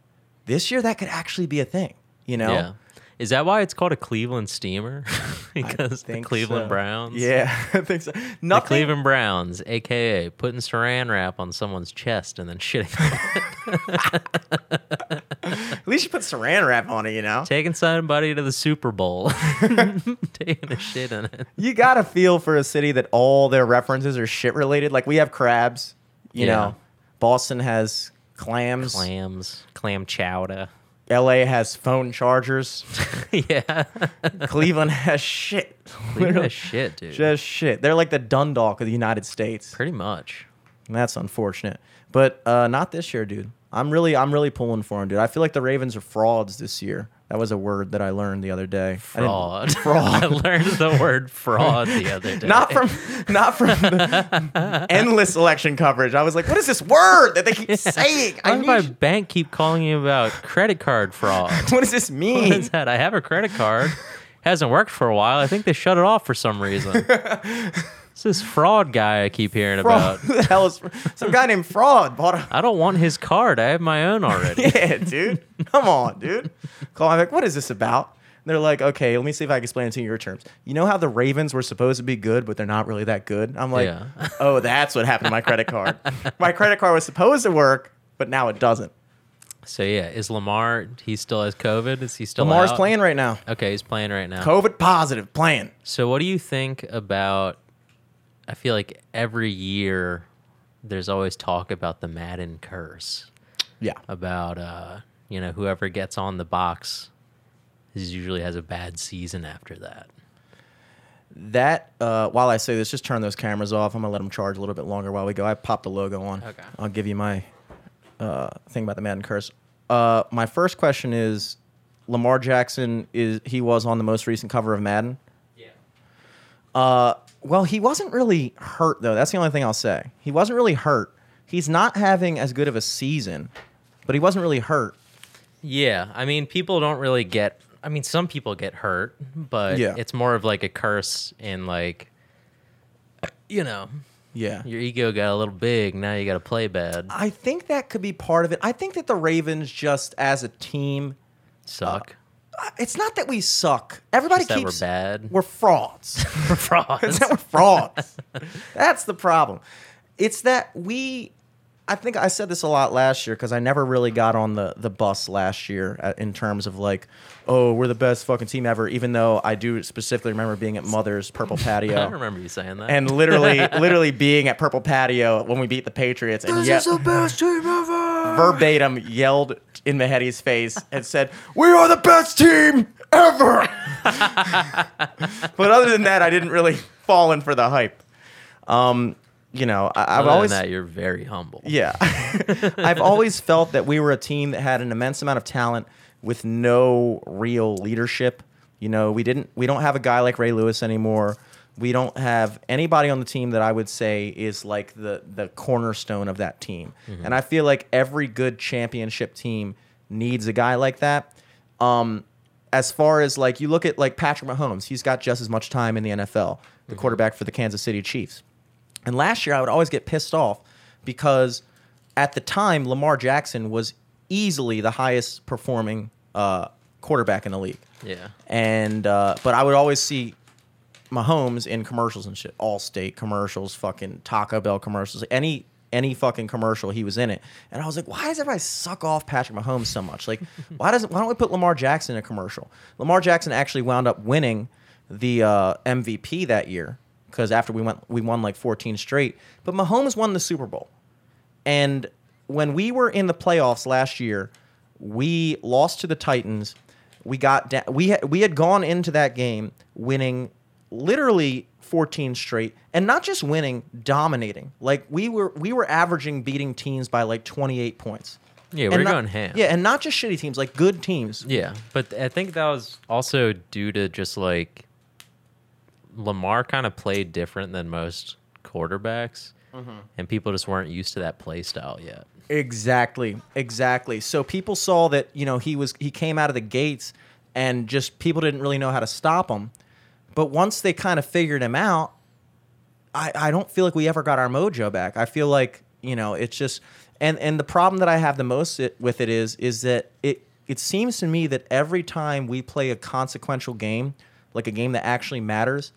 this year, that could actually be a thing, you know? Yeah. Is that why it's called a Cleveland Steamer? because the Cleveland so. Browns? Yeah, I think so. The Cleveland Browns, aka putting saran wrap on someone's chest and then shitting on it. At least you put saran wrap on it, you know? Taking somebody to the Super Bowl. Taking a shit in it. You gotta feel for a city that all their references are shit related. Like we have crabs, you Yeah. know. Boston has clams. Clams, clam chowder. LA has phone chargers. yeah. Cleveland has shit. Cleveland is shit, dude. Just shit. They're like the Dundalk of the United States. Pretty much. And that's unfortunate. But uh, not this year, dude. I'm really I'm really pulling for them, dude. I feel like the Ravens are frauds this year. That was a word that I learned the other day. I Fraud. Fraud. I learned the word fraud the other day. Not from not from endless election coverage. I was like, what is this word that they keep saying? I Why does need my bank keep calling you about credit card fraud? what does this mean? is that? I have a credit card. Hasn't worked for a while. I think they shut it off for some reason. It's this fraud guy I keep hearing Fraud. about. Who the hell is some guy named Fraud bought a I don't want his card. I have my own already. Yeah, dude. Come on, dude. Call I'm like, what is this about? And they're like, okay, let me see if I can explain it to you in your terms. You know how the Ravens were supposed to be good, but they're not really that good? I'm like, Yeah. oh, that's what happened to my credit card. my credit card was supposed to work, but now it doesn't. So yeah, is Lamar? He still has COVID. Is he still? Lamar's out? playing right now. Okay, he's playing right now. COVID positive, playing. So what do you think about? I feel like every year there's always talk about the Madden curse. Yeah. About uh, you know whoever gets on the box is usually has a bad season after that. That, uh, while I say this, just turn those cameras off. I'm going to let them charge a little bit longer while we go. I popped the logo on. Okay. I'll give you my uh, thing about the Madden curse. Uh, my first question is Lamar Jackson, is he was on the most recent cover of Madden? Yeah. Uh, well, he wasn't really hurt, though. That's the only thing I'll say. He wasn't really hurt. He's not having as good of a season, but he wasn't really hurt. Yeah, I mean, people don't really get. I mean, some people get hurt, but Yeah. it's more of like a curse in like, you know, Yeah. your ego got a little big. Now you got to play bad. I think that could be part of it. I think that the Ravens, just as a team, Suck. Uh, it's not that we suck. Everybody Just that we're bad. We're frauds. We're frauds. it's that we're frauds. That's the problem. It's that we I think I said this a lot last year because I never really got on the the bus last year uh, in terms of like, oh, we're the best fucking team ever. Even though I do specifically remember being at Mother's Purple Patio. I remember you saying that. And literally, literally being at Purple Patio when we beat the Patriots, and yet the best team ever. Verbatim yelled in Mahedi's face and said, "We are the best team ever." but other than that, I didn't really fall in for the hype. Um, you know, I, I've always than that, you're very humble. yeah. I've always felt that we were a team that had an immense amount of talent with no real leadership. You know, we didn't we don't have a guy like Ray Lewis anymore. We don't have anybody on the team that I would say is like the the cornerstone of that team. And I feel like every good championship team needs a guy like that. Um as far as like you look at like Patrick Mahomes, he's got just as much time in the NFL, the quarterback for the Kansas City Chiefs. And last year, I would always get pissed off because at the time, Lamar Jackson was easily the highest performing uh, quarterback in the league. Yeah. And uh, but I would always see Mahomes in commercials and shit, Allstate commercials, fucking Taco Bell commercials, any any fucking commercial he was in it. And I was like, why does everybody suck off Patrick Mahomes so much? Like, why doesn't why don't we put Lamar Jackson in a commercial? Lamar Jackson actually wound up winning the uh, MVP that year because after we went we won like 14 straight. But Mahomes won the Super Bowl. And when we were in the playoffs last year, we lost to the Titans. We got da- we had, we had gone into that game winning literally 14 straight and not just winning, dominating. Like we were we were averaging beating teams by like 28 points. Yeah, we're not- going ham. Yeah, and not just shitty teams, like good teams. Yeah, but I think that was also due to just like Lamar kind of played different than most quarterbacks, Mm-hmm. and people just weren't used to that play style yet. Exactly, exactly. So people saw that you know he was he came out of the gates, and just people didn't really know how to stop him. But once they kind of figured him out, I I don't feel like we ever got our mojo back. I feel like you know it's just and and the problem that I have the most it, with it is is that it it seems to me that every time we play a consequential game, like a game that actually matters,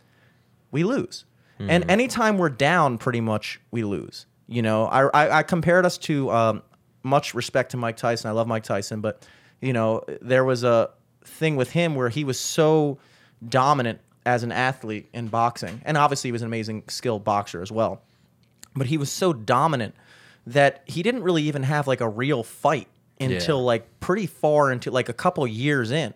we lose. And anytime we're down, pretty much we lose. You know, I, I, I compared us to um, much respect to Mike Tyson. I love Mike Tyson, but you know, there was a thing with him where he was so dominant as an athlete in boxing, and obviously he was an amazing skilled boxer as well. But he was so dominant that he didn't really even have like a real fight until Yeah. like pretty far into like a couple years in.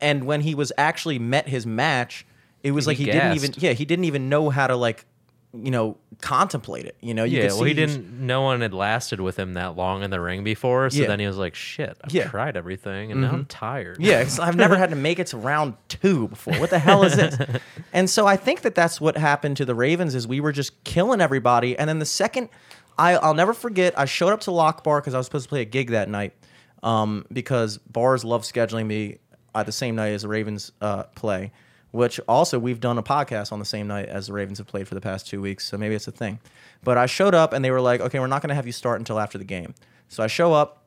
And when he was actually met his match, it was He like he didn't even yeah, he didn't even know how to like you know contemplate it. You know, you yeah, well, he didn't. No one had lasted with him that long in the ring before, so Yeah. then he was like, "Shit, I've Yeah. Mm-hmm. tried everything, and now I'm tired." Yeah, I've never had to make it to round two before. What the hell is this? And so I think that that's what happened to the Ravens is we were just killing everybody. And then the second, I, I'll never forget, I showed up to Lock Bar because I was supposed to play a gig that night um, because bars love scheduling me at the same night as the Ravens uh, play, which also we've done a podcast on the same night as the Ravens have played for the past two weeks. So maybe it's a thing. But I showed up and they were like, okay, we're not going to have you start until after the game. So I show up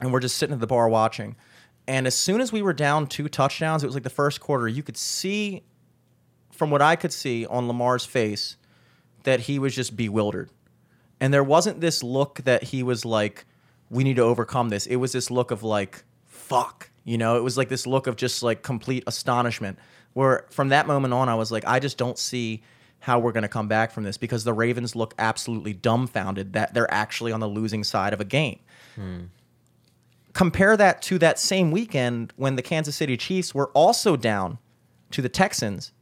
and we're just sitting at the bar watching. And as soon as we were down two touchdowns, it was like the first quarter, you could see from what I could see on Lamar's face that he was just bewildered. And there wasn't this look that he was like, we need to overcome this. It was this look of like, fuck. You know, it was like this look of just like complete astonishment. Where from that moment on, I was like, I just don't see how we're going to come back from this because the Ravens look absolutely dumbfounded that they're actually on the losing side of a game hmm. compare that to that same weekend when the Kansas City Chiefs were also down to the Texans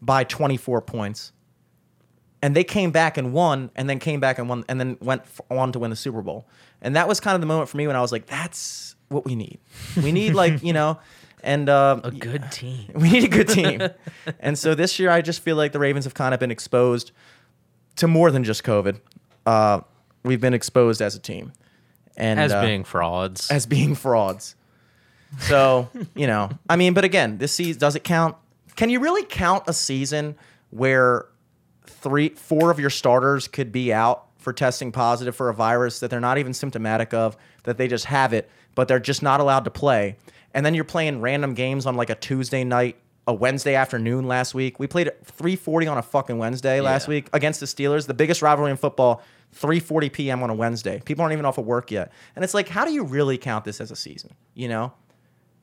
by 24 points. And they came back and won, and then came back and won, and then went on to win the Super Bowl. And that was kind of the moment for me when I was like, "That's what we need. We need like you know, and uh, a good team. we need a good team." and so this year, I just feel like the Ravens have kind of been exposed to more than just COVID. Uh, we've been exposed as a team, and As uh, being frauds. as being frauds. So, you know, I mean, but again, this season does it count? Can you really count a season where three, four of your starters could be out for testing positive for a virus that they're not even symptomatic of, that they just have it, but they're just not allowed to play? And then you're playing random games on like a Tuesday night a Wednesday afternoon last week. We played at 3:40 on a fucking Wednesday last week against the Steelers, the biggest rivalry in football. 3:40 p.m. on a Wednesday. People aren't even off of work yet, and it's like, how do you really count this as a season? You know,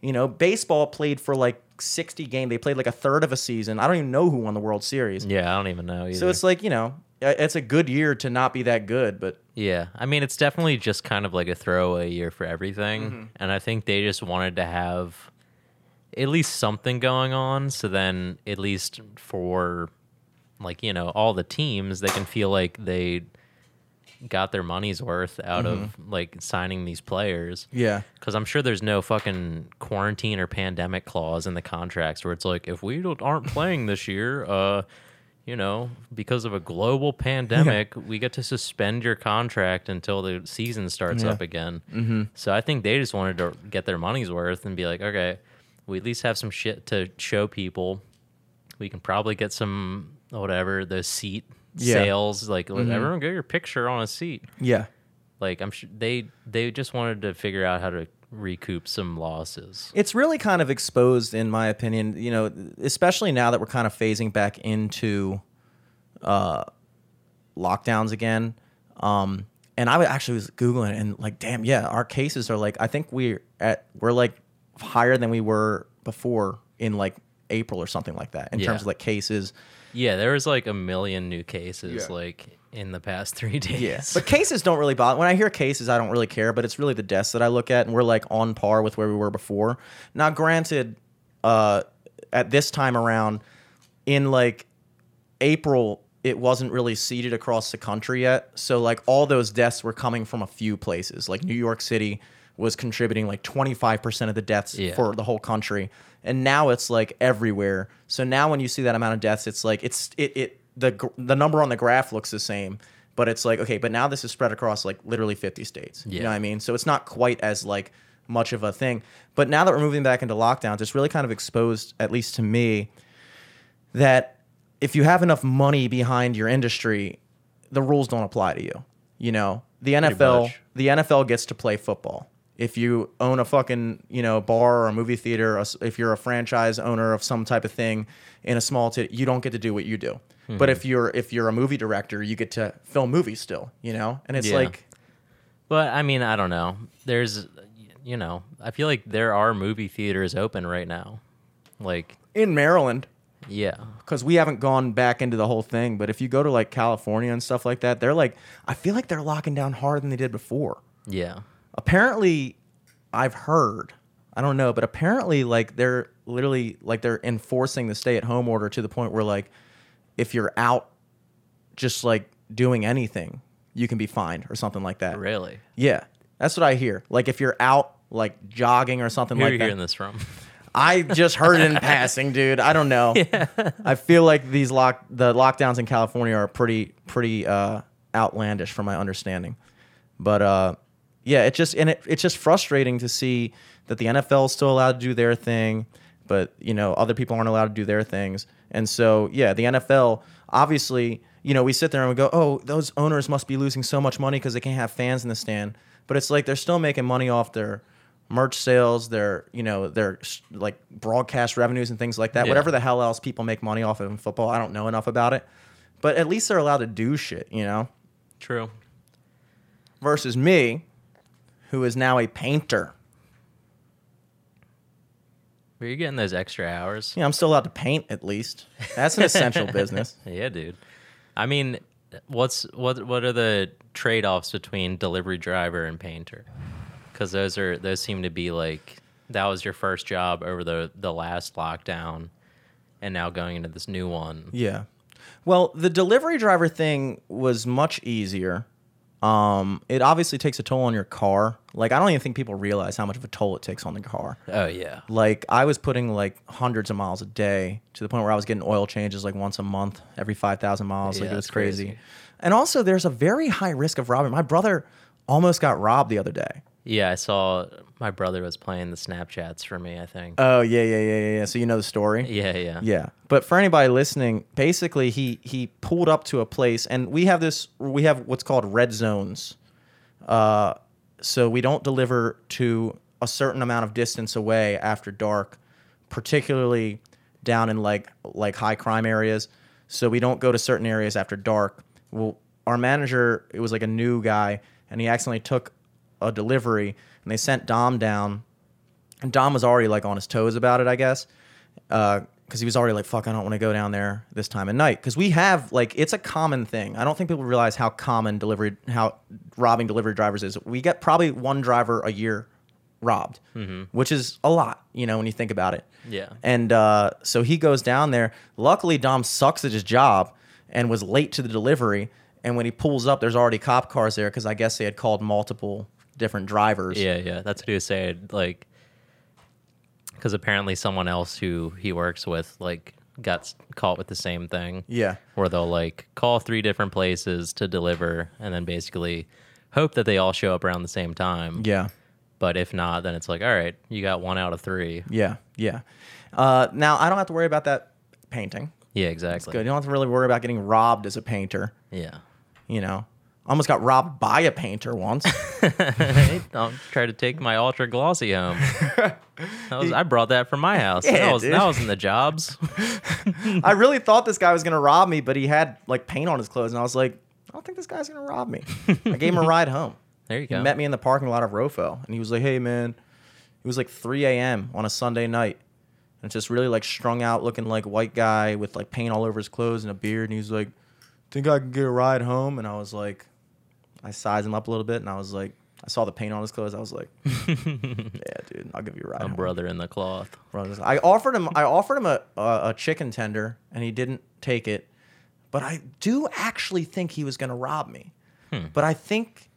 you know, baseball played for like 60 games. They played like a third of a season. I don't even know who won the World Series. Yeah, I don't even know either. So it's like you know, it's a good year to not be that good, but Yeah, I mean, it's definitely just kind of like a throwaway year for everything, Mm-hmm. and I think they just wanted to have at least something going on, so then at least for like you know all the teams, they can feel like they got their money's worth out of like signing these players. yeah, Because I'm sure there's no fucking quarantine or pandemic clause in the contracts where it's like, if we don't, aren't playing this year, uh, you know, because of a global pandemic, we get to suspend your contract until the season starts Yeah. up again. Mm-hmm. So I think they just wanted to get their money's worth and be like, okay, we at least have some shit to show people. We can probably get some whatever the seat Yeah. sales. Like everyone get your picture on a seat yeah. like I'm sure they they just wanted to figure out how to recoup some losses. It's really kind of exposed, in my opinion. You know, especially now that we're kind of phasing back into uh, lockdowns again. Um, and I actually was googling and like, damn, yeah, our cases are like, I think we're at we're like higher than we were before in like April or something like that in Yeah. terms of like cases. Yeah, there was like a million new cases Yeah. like in the past three days. Yeah, but cases don't really bother. When I hear cases, I don't really care. But it's really the deaths that I look at, and we're like on par with where we were before. Now, granted, uh, at this time around, in like April, it wasn't really seeded across the country yet. So like all those deaths were coming from a few places. Like New York City was contributing like 25% of the deaths Yeah. for the whole country. And now it's like everywhere. So now when you see that amount of deaths, it's like it's it it the the number on the graph looks the same, but it's like okay, but now this is spread across like literally 50 states. Yeah. You know what I mean? So it's not quite as like much of a thing. But now that we're moving back into lockdowns, it's really kind of exposed at least to me that if you have enough money behind your industry, the rules don't apply to you. You know, the NFL, the NFL gets to play football. If you own a fucking, you know, bar or a movie theater, if you're a franchise owner of some type of thing in a small city, you don't get to do what you do. Mm-hmm. But if you're if you're a movie director, you get to film movies still, you know? And it's Yeah. like But I mean, I don't know. There's you know, I feel like there are movie theaters open right now. Like, in Maryland, yeah. because we haven't gone back into the whole thing. But if you go to like California and stuff like that, they're like, I feel like they're locking down harder than they did before. Yeah. apparently i've heard i don't know but apparently like they're literally like they're enforcing the stay at home order to the point where like if you're out just like doing anything you can be fined or something like that Really? yeah that's what i hear like if you're out like jogging or something Who are you that hearing this from? I just heard it in passing, dude. I don't know. I feel like these lock the lockdowns in California are pretty pretty uh, outlandish from my understanding. But uh, yeah, it just and it, it's just frustrating to see that the NFL is still allowed to do their thing, but you know other people aren't allowed to do their things. And so yeah, the NFL obviously you know we sit there and we go, oh, those owners must be losing so much money because they can't have fans in the stand. But it's like they're still making money off their merch sales, their you know their like broadcast revenues and things like that. Yeah. Whatever the hell else people make money off of in football, I don't know enough about it. But at least they're allowed to do shit, you know. True. Versus me, who is now a painter. Were you getting those extra hours? Yeah, I'm still allowed to paint at least. That's an essential business. Yeah, dude. I mean, what's what what are the trade-offs between delivery driver and painter? Cuz those are those seem to be like that was your first job over the the last lockdown and now going into this new one. Yeah. Well, the delivery driver thing was much easier. Um, it obviously takes a toll on your car. Like I don't even think people realize how much of a toll it takes on the car. Oh yeah. Like I was putting like hundreds of miles a day to the point where I was getting oil changes like once a month, every five thousand miles. like Yeah, it was crazy. crazy. And also, there's a very high risk of robbing. My brother almost got robbed the other day. Yeah, I saw my brother was playing the Snapchats for me, I think. Oh yeah, yeah, yeah, yeah. yeah. So you know the story. yeah, yeah. Yeah, but for anybody listening, basically he he pulled up to a place, and we have this. We have what's called red zones. Uh, so we don't deliver to a certain amount of distance away after dark, particularly down in like like high crime areas. So we don't go to certain areas after dark. Well, our manager, it was like a new guy, and he accidentally took a delivery, and they sent Dom down, and Dom was already like on his toes about it, I guess, because he was already like, "Fuck, I don't want to go down there this time of night." Because we have like, it's a common thing. I don't think people realize how common delivery, how robbing delivery drivers is. We get probably one driver a year robbed, which is a lot, you know, when you think about it. Yeah. And uh, so he goes down there. Luckily, Dom sucks at his job and was late to the delivery. And when he pulls up, there's already cop cars there because I guess they had called multiple different drivers. Yeah, yeah, that's what he was saying. Like, because apparently someone else who he works with like got s- caught with the same thing. Yeah. where they'll like call three different places to deliver, and then basically hope that they all show up around the same time. Yeah. But if not, then it's like, all right, you got one out of three. Yeah. Yeah. Uh, now, I don't have to worry about that painting. Yeah, exactly. good. You don't have to really worry about getting robbed as a painter. Yeah. You know, almost got robbed by a painter once. I'll try to take my ultra glossy home. That was, I brought that from my house. Yeah, that was dude. that was in the jobs. I really thought this guy was gonna rob me, but he had like paint on his clothes, and I was like, I don't think this guy's gonna rob me. I gave him a ride home. There you He go. met me in the parking lot of Rofo, and he was like, "Hey, man," it was like 3 a.m. on a Sunday night, and just really like strung out, looking like white guy with like paint all over his clothes and a beard, and he was like, "Think I can get a ride home?" And I was like, I sized him up a little bit, and I was like, I saw the paint on his clothes, I was like, "Yeah, dude, I'll give you a ride." A home." brother in the cloth. I offered him I offered him a, a, a chicken tender and he didn't take it. But I do actually think he was going to rob me. Hmm. But I think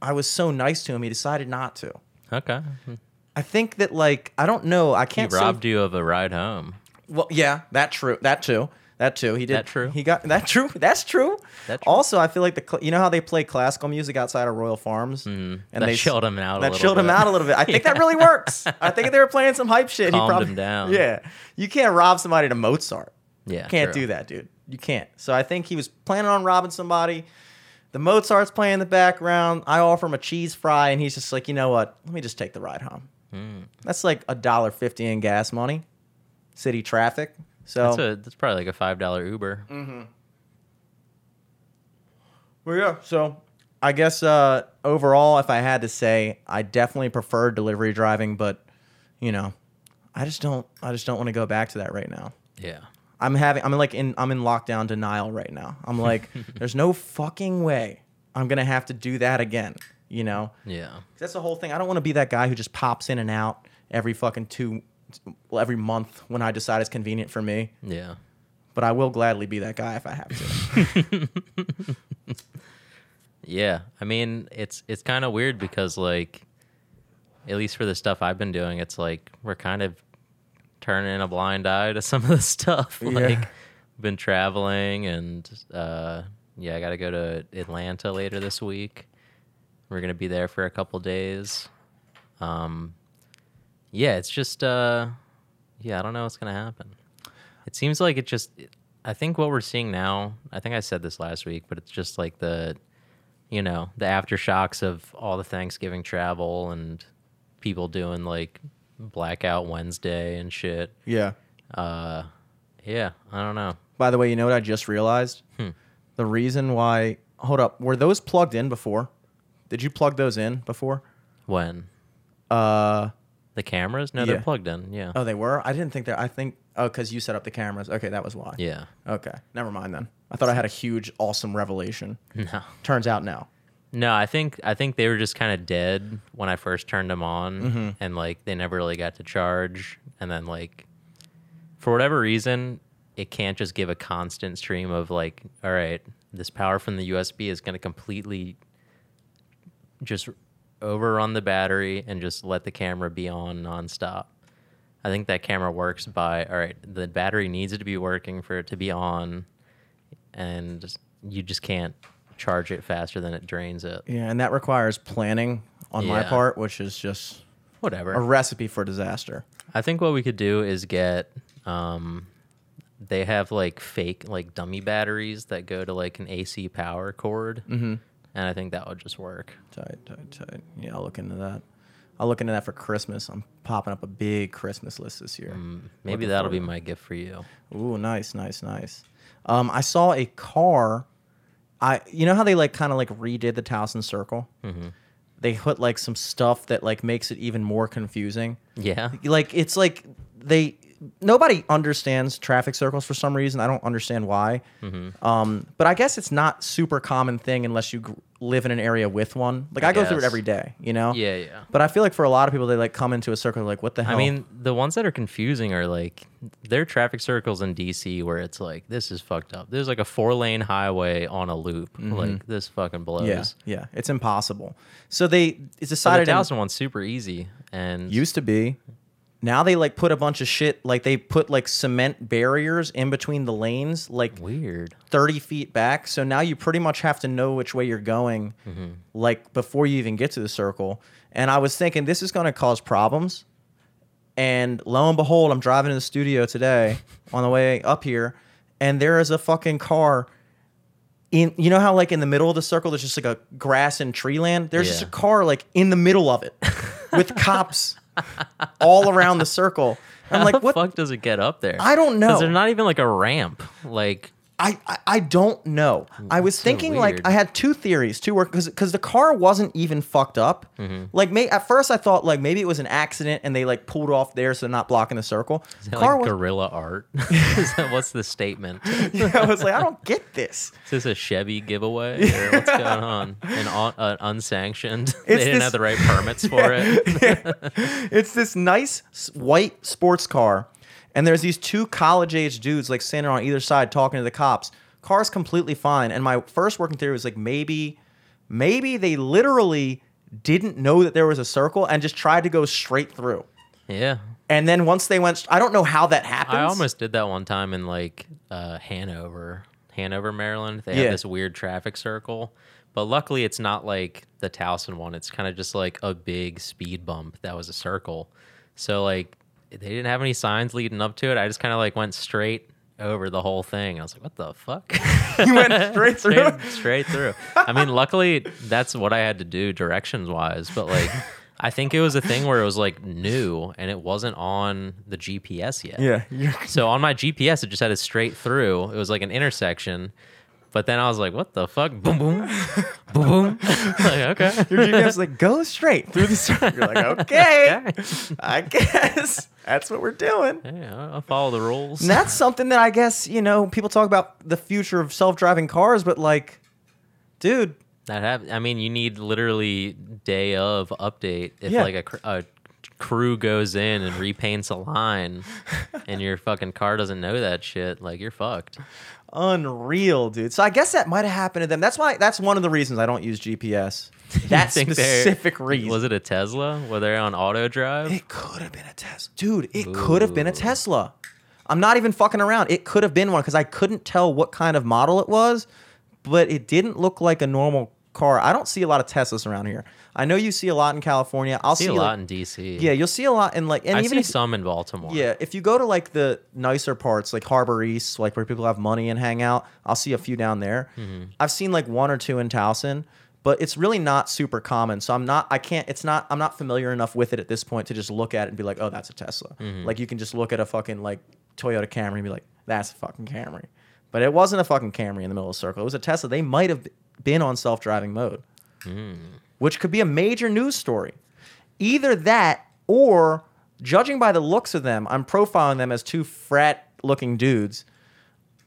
I was so nice to him he decided not to. Okay. I think that like I don't know, I can't say- robbed you of a ride home. Well, yeah, that true. That too. That too. He did. That true? He got that true. That's true. That true? Also, I feel like the cl- you know how they play classical music outside of Royal Farms, Mhm. and That they chilled him out a That little chilled him bit. out a little bit. I think that really works. I think if they were playing some hype shit, he Calmed probably him down. Yeah, you can't rob somebody to Mozart. Yeah. you Can't true. do that, dude. You can't. So I think he was planning on robbing somebody. The Mozart's playing in the background. I offer him a cheese fry, and he's just like, you know what? Let me just take the ride home. Hmm. That's like a dollar fifty in gas money, city traffic. So That's a that's probably like a five dollar Uber. Mm. Well, yeah. So I guess uh, overall, if I had to say, I definitely prefer delivery driving, but you know, I just don't. I just don't want to go back to that right now. Yeah. I'm having. I'm like in. I'm in lockdown denial right now. I'm like, there's no fucking way I'm gonna have to do that again. You know, Yeah. that's the whole thing. I don't want to be that guy who just pops in and out every fucking two, well, every month when I decide it's convenient for me. Yeah. But I will gladly be that guy if I have to. Yeah. I mean, it's it's kind of weird because like at least for the stuff I've been doing, it's like we're kind of turning a blind eye to some of the stuff. Yeah. Like been traveling and uh yeah, I got to go to Atlanta later this week. We're going to be there for a couple days. Um yeah, it's just uh yeah, I don't know what's going to happen. It seems like it just I think what we're seeing now, I think I said this last week, but it's just like the you know, the aftershocks of all the Thanksgiving travel and people doing like blackout Wednesday and shit. yeah. Uh yeah, I don't know. By the way, you know what I just realized? Hmm. The reason why. Hold up. Were those plugged in before? Did you plug those in before? When Uh. The cameras? No, Yeah. they're plugged in. Yeah. Oh, they were. I didn't think that. I think. Oh, because you set up the cameras. Okay, that was why. Yeah. Okay. Never mind then. I thought I had a huge, awesome revelation. No. Turns out no. No, I think I think they were just kind of dead when I first turned them on, Mm-hmm. and like they never really got to charge. And then like for whatever reason, it can't just give a constant stream of like, all right, this power from the USB is going to completely just overrun the battery and just let the camera be on nonstop. I think that camera works by all right, the battery needs to be working for it to be on, and you just can't charge it faster than it drains it. Yeah, and that requires planning on my Yeah. part, which is just Whatever. a recipe for disaster. I think what we could do is get um they have like fake like dummy batteries that go to like an AC power cord. Mm-hmm. And I think that would just work. Tight, tight, tight. Yeah, I'll look into that. I'll look into that for Christmas. I'm popping up a big Christmas list this year. Maybe Looking that'll be my gift for you. Ooh, nice, nice, nice. Um, I saw a car. I you know how they like kind of like redid the Towson Circle. Mm-hmm. They put like some stuff that like makes it even more confusing. Yeah. Like it's like they nobody understands traffic circles for some reason. I don't understand why. Mm-hmm. Um, but I guess it's not super common thing unless you gr- live in an area with one. Like I, go through it guess. every day, you know. Yeah, yeah. But I feel like for a lot of people, they like come into a circle like, what the hell? I mean, the ones that are confusing are like there are traffic circles in DC where it's like this is fucked up. There's like a four lane highway on a loop. Like this fucking blows. Yeah, yeah, it's impossible. So they it's So the decided in- Towson one's super easy and used to be. Now they like put a bunch of shit like they put like cement barriers in between the lanes, like weird. 30 feet back. So now you pretty much have to know which way you're going, mm-hmm. like before you even get to the circle. And I was thinking this is going to cause problems. And lo and behold, I'm driving to the studio today on the way up here, and there is a fucking car. In you know how like in the middle of the circle there's just like a grass and tree land. There's just a car like in the middle of it, with cops all around the circle. I'm How like, the what? fuck does it get up there? I don't know. Because there's not even like a ramp. Like I, I, I don't know. I was so thinking like. I had two theories, two work because because the car wasn't even fucked up. Mm-hmm. Like may, at first I thought like maybe it was an accident and they like pulled off there so they're not blocking the circle. is that car like was, guerrilla art? that what's the statement? yeah, I was like I don't get this. Is this a Chevy giveaway or what's going on? An un- uh, unsanctioned. they didn't this- have the right permits for it. It's this nice white sports car, and there's these two college age dudes like standing on either side talking to the cops. Car's completely fine. And my first working theory was like maybe, maybe they literally didn't know that there was a circle and just tried to go straight through. Yeah. And then once they went, I don't know how that happens. I almost did that one time in like uh, Hanover, Hanover, Maryland. They Yeah. have this weird traffic circle, but luckily it's not like the Towson one. It's kind of just like a big speed bump that was a circle. So like they didn't have any signs leading up to it. I just kind of like went straight over the whole thing. I was like, what the fuck? you went straight through. straight, straight through. I mean, luckily that's what I had to do directions wise, but like. I think it was a thing where it was like new and it wasn't on the GPS yet. Yeah, So on my GPS, it just had it straight through. It was like an intersection. But then I was like, what the fuck? Boom, boom, boom, boom. like, okay. your GPS like go straight through the circle. You're like okay, Okay. I guess that's what we're doing. Yeah, I'll- follow the rules. And that's something that I guess, you know, people talk about the future of self driving cars, but like, dude, That have, I mean, you need literally day of update if Yeah. like a, cr- a crew goes in and repaints a line and your fucking car doesn't know that shit. Like, you're fucked. Unreal, dude. So I guess that might have happened to them. That's why, that's one of the reasons I don't use GPS. That specific reason. Was it a Tesla? Were they on auto drive? It could have been a Tesla. Dude, it could have been a Tesla. I'm not even fucking around. It could have been one because I couldn't tell what kind of model it was, but it didn't look like a normal car. I don't see a lot of Teslas around here. I know you see a lot in California. I'll see see a like- lot in DC. Yeah, you'll see a lot in like, and I even see if, some in Baltimore. Yeah, if you go to like the nicer parts, like Harbor East, like where people have money and hang out, I'll see a few down there. Mm-hmm. I've seen like one or two in Towson, but it's really not super common. So I'm not, I can't, it's not, I'm not familiar enough with it at this point to just look at it and be like, oh, that's a Tesla. Mm-hmm. Like you can just look at a fucking like Toyota Camry and be like, that's a fucking Camry. But it wasn't a fucking Camry in the middle of the circle. It was a Tesla. They might have been on self driving mode, Hmm. Which could be a major news story. Either that or judging by the looks of them, I'm profiling them as two frat looking dudes.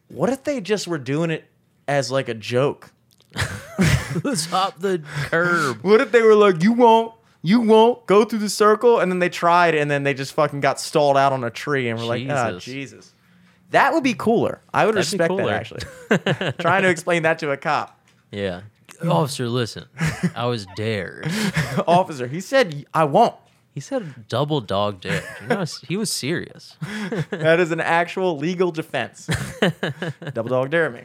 What if they just were doing it as like a joke? Let's hop the curb. What if they were like, you won't, you won't go through the circle? And then they tried and then they just fucking got stalled out on a tree and we're like, ah, Jesus. Jesus. That would be cooler. I would That'd respect that actually. Trying to explain that to a cop. Yeah. Officer, listen. I was dared. Officer, he said, I won't. He said double dog dare. You know, he was serious. that is an actual legal defense. Double dog dare me.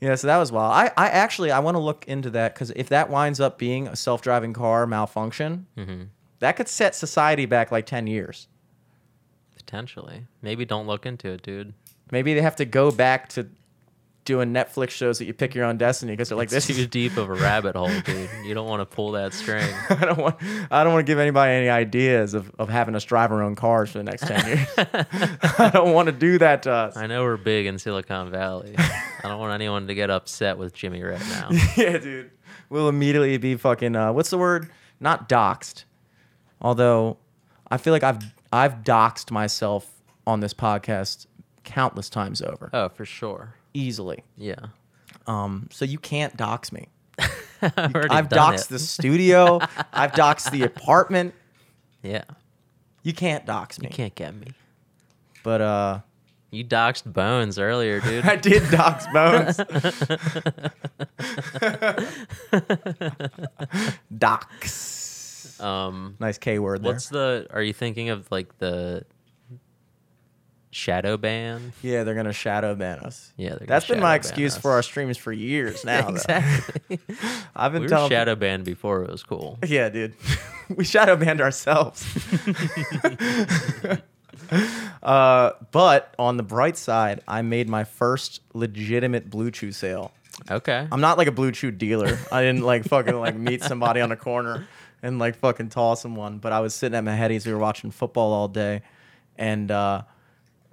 Yeah, so that was wild. I, I actually I want to look into that because if that winds up being a self-driving car malfunction, mm-hmm. that could set society back like ten years. Potentially. Maybe don't look into it, dude. Maybe they have to go back to doing Netflix shows that you pick your own destiny because they're like It's this too deep of a rabbit hole, dude. You don't want to pull that string. I don't want I don't want to give anybody any ideas of, of having us drive our own cars for the next 10 years. I don't want to do that to us. I know we're big in Silicon Valley. I don't want anyone to get upset with Jimmy right now. yeah, dude. We'll immediately be fucking uh, what's the word? Not doxed. Although I feel like I've I've doxed myself on this podcast countless times over. Oh, for sure. Easily. Yeah. Um, so you can't dox me. I've doxed it. the studio. I've doxed the apartment. Yeah. You can't dox me. You can't get me. But uh You doxed Bones earlier, dude. I did dox bones. dox. Um, Nice K word there. what's the? Are you thinking of like the shadow ban? yeah, they're gonna shadow ban us. Yeah, they're That's been my excuse us. for our streams for years now. exactly. I've been we telling shadow banned before it was cool. Yeah, dude. we shadow banned ourselves. uh, but on the bright side, I made my first legitimate Blue Chew sale. Okay. I'm not like a Blue Chew dealer. I didn't like fucking like meet somebody on a corner and like fucking toss them one. But I was sitting at Mahedy's. We were watching football all day, and uh,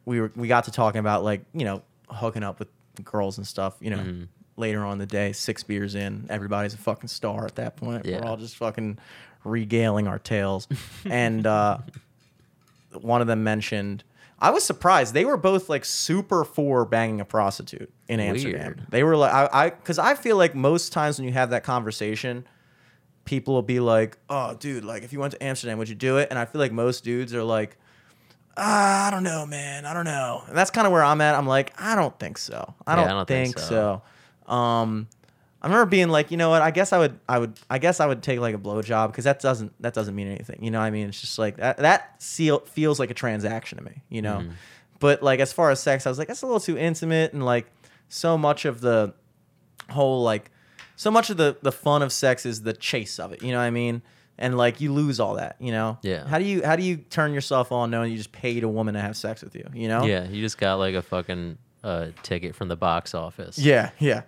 we were we got to talking about like you know hooking up with girls and stuff. You know. Mm-hmm. Later on in the day, six beers in, everybody's a fucking star at that point. Yeah. We're all just fucking regaling our tales. and uh, one of them mentioned, I was surprised. They were both like super for banging a prostitute in Amsterdam. Weird. They were like, I, I, because I feel like most times when you have that conversation, people will be like, "Oh, dude, like if you went to Amsterdam, would you do it?" And I feel like most dudes are like, ah, "I don't know, man. I don't know." And that's kind of where I'm at. I'm like, I don't think so. I don't, I don't think, think so. so. Um, I remember being like, you know what? I guess I would, I would, I guess I would take like a blowjob because that doesn't, that doesn't mean anything. You know what I mean? It's just like that. That seal, feels like a transaction to me. You know. Mm-hmm. But like as far as sex, I was like, that's a little too intimate, and like so much of the whole like so much of the the fun of sex is the chase of it you know what i mean and like you lose all that you know Yeah. how do you how do you turn yourself on knowing you just paid a woman to have sex with you you know Yeah, you just got like a fucking uh, ticket from the box office. yeah yeah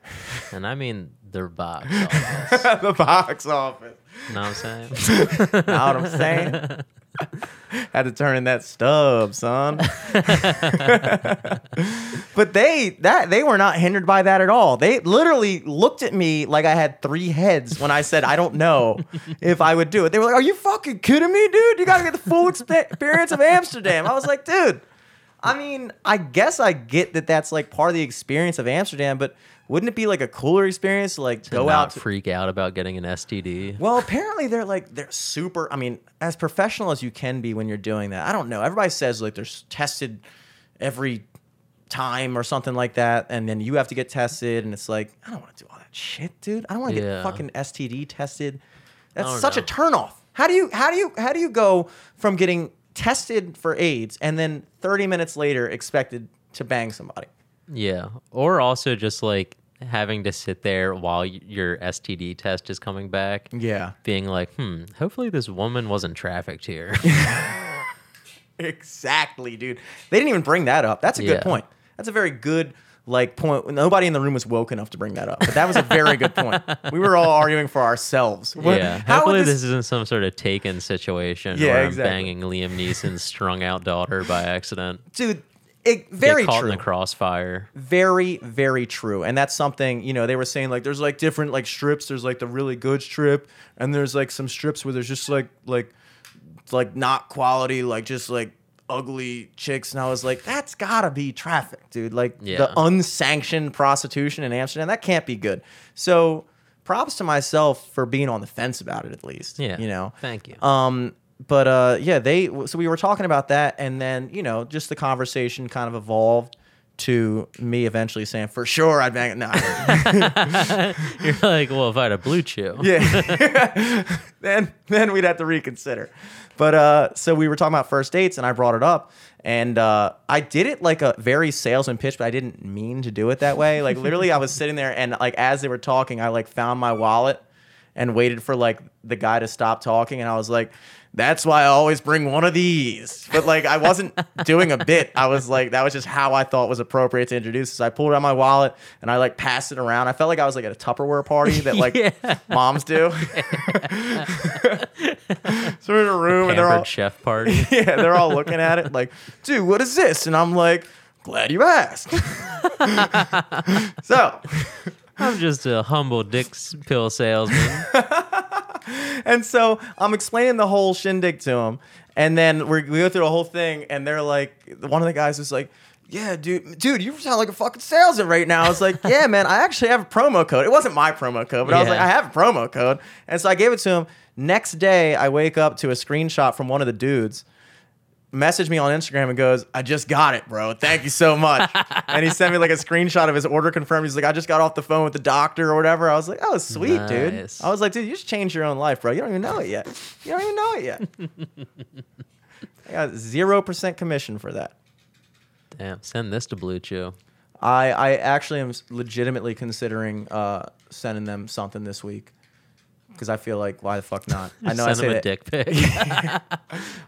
And I mean the box office. the box office. Know what I'm saying? know what i'm saying? Had to turn in that stub son. But they that they were not hindered by that at all. They literally looked at me like i had three heads when i said i don't know if i would do it. They were like are you fucking kidding me dude? You gotta get the full experience of amsterdam. I was like dude i mean i guess i get that that's like part of the experience of amsterdam but wouldn't it be like a cooler experience to like To go not out to, freak out about getting an STD. well, apparently they're like they're super. I mean, as professional as you can be when you're doing that. I don't know. Everybody says like they're tested every time or something like that, and then you have to get tested, and it's like I don't want to do all that shit, dude. I don't want to Yeah. get fucking STD tested. That's such a turnoff. How do you how do you how do you go from getting tested for AIDS and then 30 minutes later expected to bang somebody? Yeah. Or also just like having to sit there while your STD test is coming back. Yeah. Being like, hmm, hopefully this woman wasn't trafficked here. Exactly, dude. They didn't even bring that up. That's a good Yeah. point. That's a very good like point. Nobody in the room was woke enough to bring that up, but that was a very good point. We were all arguing for ourselves. What- yeah. how would Hopefully this... isn't some sort of taken situation Yeah, where exactly. I'm banging Liam Neeson's strung out daughter by accident. dude? It, very caught true. in the crossfire. very very true and that's something you know they were saying like there's like different like strips there's like the really good strip and there's like some strips where there's just like like like not quality like just like ugly chicks and i was like that's gotta be traffic dude like Yeah. the unsanctioned prostitution in amsterdam that can't be good so props to myself for being on the fence about it at least Yeah. you know Thank you. um, but uh, yeah, they. So we were talking about that, and then you know, just the conversation kind of evolved to me eventually saying, "For sure, I'd bang it." No, You're like, well, if I had a blue chew. yeah. then then we'd have to reconsider. But uh, so we were talking about first dates, and I brought it up, and uh, I did it like a very salesman pitch, but I didn't mean to do it that way. Like literally, I was sitting there, and like as they were talking, I like found my wallet and waited for like the guy to stop talking, and I was like, that's why I always bring one of these. But like I wasn't doing a bit. I was like that was just how I thought was appropriate to introduce. So I pulled out my wallet and I like passed it around. I felt like I was like at a Tupperware party that like Yeah. moms do. so we're in a room and they're all chef party. yeah, they're all looking at it like, dude, what is this? And I'm like, glad you asked. so I'm just a humble Dick's pill salesman. And so I'm explaining the whole shindig to him, and then we're, we go through the whole thing, and they're like, one of the guys was like, "Yeah, dude, dude, you sound like a fucking salesman right now." I was like, "Yeah, man, I actually have a promo code. It wasn't my promo code, but I was like, I have a promo code." And so I gave it to him. Next day, I wake up to a screenshot from one of the dudes. Message me on Instagram and goes, I just got it, bro. Thank you so much. and he sent me like a screenshot of his order confirmed. He's like, I just got off the phone with the doctor or whatever. I was like, oh, sweet, dude. I was like, dude, you just changed your own life, bro. You don't even know it yet. You don't even know it yet. I got zero percent commission for that. Damn, send this to Blue Chew. I I actually am legitimately considering uh, sending them something this week because I feel like why the fuck not? I know I send say him a that. dick pic. I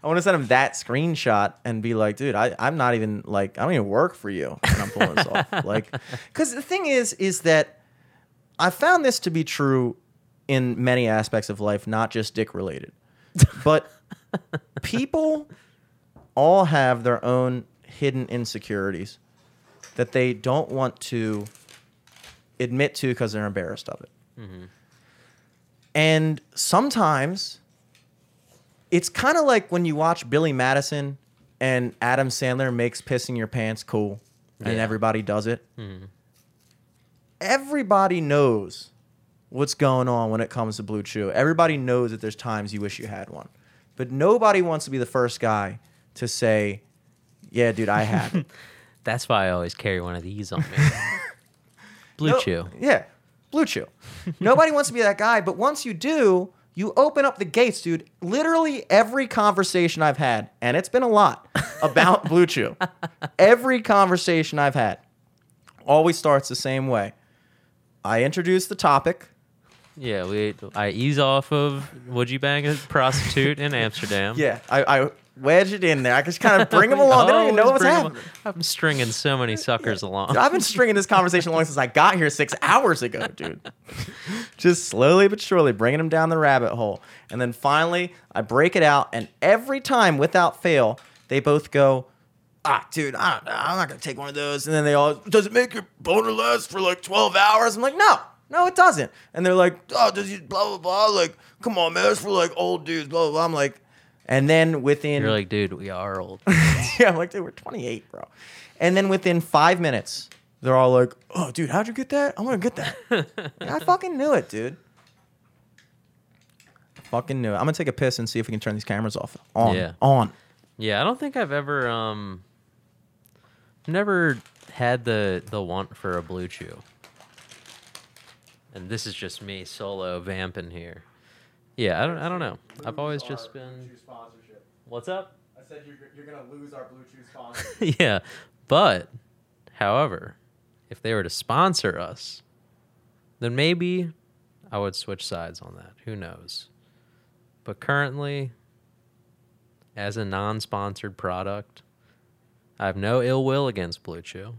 want to send him that screenshot and be like, dude, I, I'm not even like I don't even work for you when I'm pulling this off. Like, because the thing is, is that I found this to be true in many aspects of life, not just dick related. But people all have their own hidden insecurities that they don't want to admit to because they're embarrassed of it. Mm-hmm. And sometimes it's kind of like when you watch Billy Madison and Adam Sandler makes pissing your pants cool and Yeah. everybody does it. Hmm. Everybody knows what's going on when it comes to Blue Chew. Everybody knows that there's times you wish you had one. But nobody wants to be the first guy to say, "Yeah, dude, I have. That's why I always carry one of these on me. Blue No- Chew. Yeah, Blue Chew. Nobody wants to be that guy, but once you do, you open up the gates, dude. Literally every conversation I've had, and it's been a lot about Blue Chew. Every conversation I've had always starts the same way. I introduce the topic. Yeah, we. I ease off of. Would you bang a prostitute in Amsterdam? Yeah, I, I wedge it in there. I just kind of bring them along. they don't even know what's happening. I'm stringing so many suckers along. I've been stringing this conversation along since I got here six hours ago, dude. Just slowly but surely bringing them down the rabbit hole. And then finally, I break it out, and every time, without fail, they both go, ah, dude, I don't know, I'm not going to take one of those. And then they all, does it make your boner last for like 12 hours? I'm like, no, no, it doesn't. And they're like, oh, does you blah, blah, blah. Like, come on, man, that's for like old dudes, blah, blah, blah. I'm like, and then within You're like, dude, we are old. yeah, I'm like, dude, we're 28, bro. And then within five minutes, they're all like, oh, dude, how'd you get that? I'm gonna get that. I fucking knew it, dude. Fucking knew it. I'm gonna take a piss and see if we can turn these cameras off. On. Yeah. On. Yeah, I don't think I've ever um never had the the want for a blue chew. And this is just me solo vamping here. Yeah, I don't I don't know. I've always just been sponsorship. What's up? I said you're, you're gonna lose our Blue Chew sponsor. yeah. But however, if they were to sponsor us, then maybe I would switch sides on that. Who knows? But currently, as a non sponsored product, I have no ill will against Blue Chew.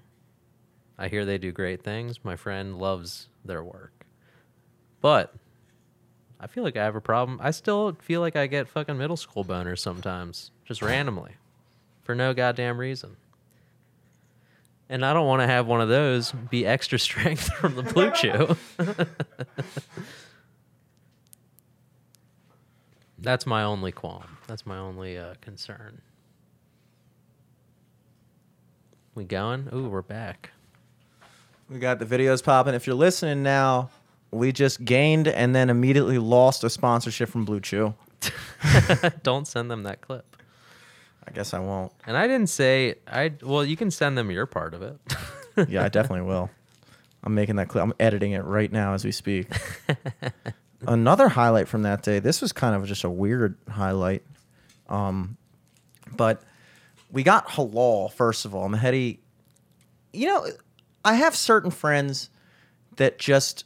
I hear they do great things. My friend loves their work. But I feel like I have a problem. I still feel like I get fucking middle school boners sometimes, just randomly, for no goddamn reason. And I don't want to have one of those be extra strength from the Blue Chew. That's my only qualm. That's my only uh, concern. We going? Ooh, we're back. we got the videos popping. If you're listening now, we just gained and then immediately lost a sponsorship from Blue Chew. Don't send them that clip. I guess I won't. And I didn't say I. Well, you can send them your part of it. Yeah, I definitely will. I'm making that clip. I'm editing it right now as we speak. Another highlight from that day. This was kind of just a weird highlight. Um, but we got halal first of all. Mahedi, you know, I have certain friends that just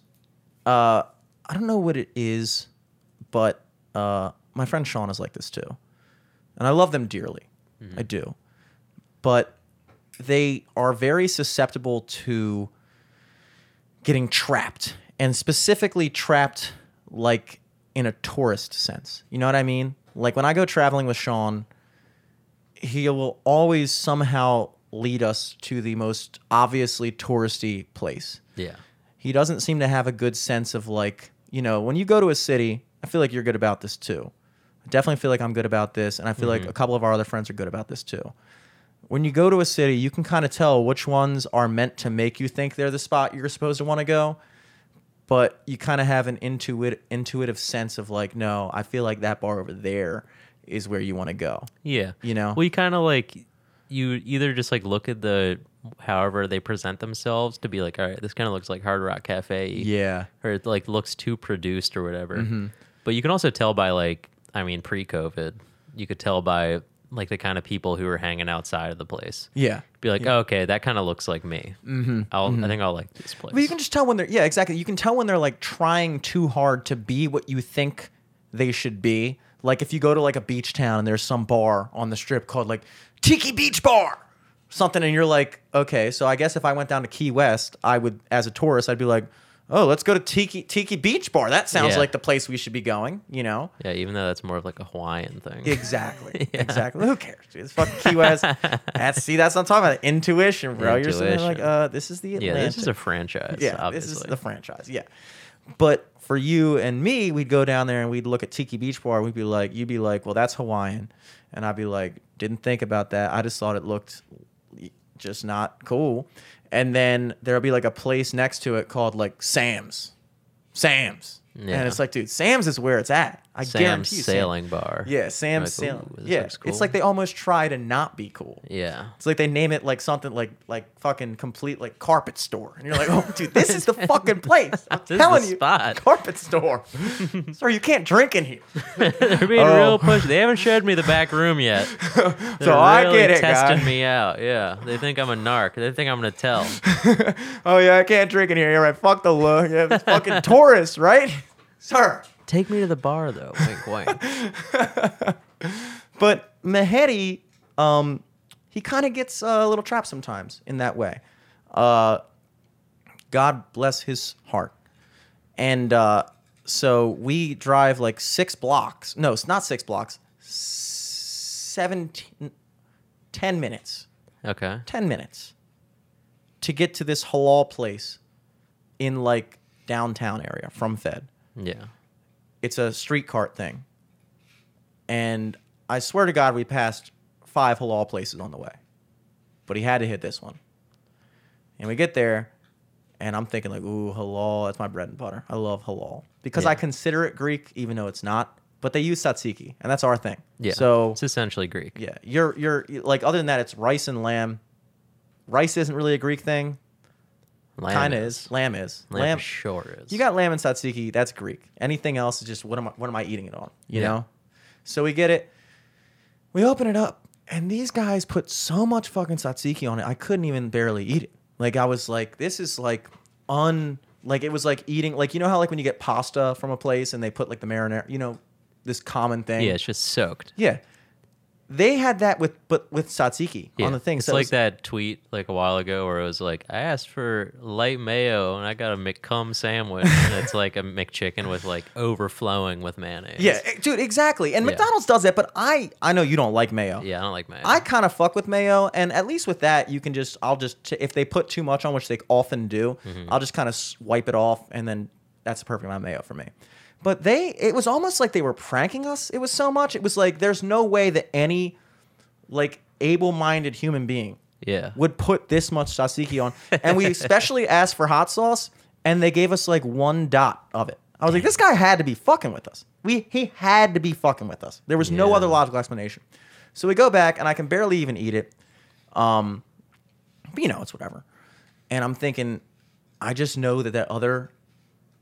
uh, I don't know what it is, but uh, my friend Sean is like this too, and I love them dearly. I do, but they are very susceptible to getting trapped, and specifically trapped like in a tourist sense. You know what I mean? Like when I go traveling with Sean, he will always somehow lead us to the most obviously touristy place. Yeah. He doesn't seem to have a good sense of like, you know, when you go to a city, I feel like you're good about this too. I definitely feel like I'm good about this, and I feel like mm-hmm. a couple of our other friends are good about this too. When you go to a city, you can kind of tell which ones are meant to make you think they're the spot you're supposed to want to go, but you kind of have an intuit intuitive sense of like, no, I feel like that bar over there is where you want to go. Yeah. You know? Well, you kind of like you either just like look at the however they present themselves to be like, all right, this kind of looks like Hard Rock Cafe. Yeah. Or it like looks too produced or whatever. Mm-hmm. But you can also tell by like, I mean, pre-COVID, you could tell by like the kind of people who were hanging outside of the place. Yeah. Be like, oh, okay, that kind of looks like me. Mm-hmm. I'll, I think I'll like this place. But you can just tell when they're yeah, exactly. You can tell when they're like trying too hard to be what you think they should be. Like if you go to like a beach town and there's some bar on the strip called like Tiki Beach Bar, something, and you're like, okay, so I guess if I went down to Key West, I would, as a tourist, I'd be like, oh, let's go to Tiki Tiki Beach Bar. That sounds Yeah. like the place we should be going. You know. yeah, even though that's more of like a Hawaiian thing. Exactly. Exactly. Who cares? Dude? It's fucking Key West. That's see, that's what I'm talking about. Intuition, bro. You're sitting there like, Intuition. uh, this is the yeah, this is a franchise. Yeah, obviously. this is the franchise. Yeah, but for you and me, we'd go down there and we'd look at Tiki Beach Bar. We'd be like, you'd be like, well, that's Hawaiian, and I'd be like, didn't think about that. I just thought it looked just not cool. And then there'll be like a place next to it called like Sam's, Sam's, Yeah. and it's like, dude, Sam's is where it's at. I Sam's guarantee you, Sam- sailing bar. Yeah, Sam's Like, sailing. Yeah, looks it's like they almost try to not be cool. Yeah. It's like they name it like something like like fucking complete like carpet store, and you're like, oh, dude, this is the fucking place. I'm telling you, spot. carpet store. Sorry, you can't drink in here. They're being Oh. real pushy. They haven't showed me the back room yet. So I get it, testing guy. me out. Yeah, they think I'm a narc. They think I'm gonna tell. Oh yeah, I can't drink in here. You're right. Fuck the look. Yeah, it's fucking tourists, right, sir? Take me to the bar though. Wink, wink. But Mehedi, um, he kind of gets uh, a little trapped sometimes in that way. Uh, God bless his heart. And uh, so we drive like six blocks. No, it's not six blocks. 17, 10 minutes. Okay. 10 minutes to get to this halal place in like downtown area from Fed. Yeah. It's a street cart thing. And I swear to God, we passed five halal places on the way. But he had to hit this one. And we get there, and I'm thinking, like, ooh, halal, that's my bread and butter. I love halal. Because I consider it Greek, even though it's not. But they use tzatziki, and that's our thing. Yeah. So it's essentially Greek. yeah, you're you're like other than that, it's rice and lamb. Rice isn't really a Greek thing. Lamb Kind of is. Lamb is. Lamb, sure is. You got lamb and tzatziki. That's Greek. Anything else is just what am I? What am I eating it on? You Yeah. know. So we get it. We open it up, and these guys put so much fucking tzatziki on it. I couldn't even barely eat it. Like I was like, this is like un. Like it was like eating. Like you know how like when you get pasta from a place and they put like the marinara. You know, this common thing. Yeah, it's just soaked. Yeah. They had that with but with tzatziki Yeah. on the thing. It's so like that tweet like a while ago where it was like, I asked for light mayo and I got a McCum sandwich. and it's like a McChicken with like overflowing with mayonnaise. Yeah, eh, dude, exactly. And Yeah. McDonald's does that, but I I know you don't like mayo. Yeah, I don't like mayo. I kind of fuck with mayo, and at least with that, you can just I'll just t- if they put too much on, which they often do, Mm-hmm. I'll just kind of wipe it off, and then that's a perfect amount of mayo for me. But they, it was almost like they were pranking us. It was so much. It was like there's no way that any like able-minded human being yeah. would put this much tzatziki on. And we especially asked for hot sauce, and they gave us like one dot of it. I was like, this guy had to be fucking with us. We he had to be fucking with us. There was no other logical explanation. So we go back, and I can barely even eat it. Um, but you know, it's whatever. And I'm thinking, I just know that that other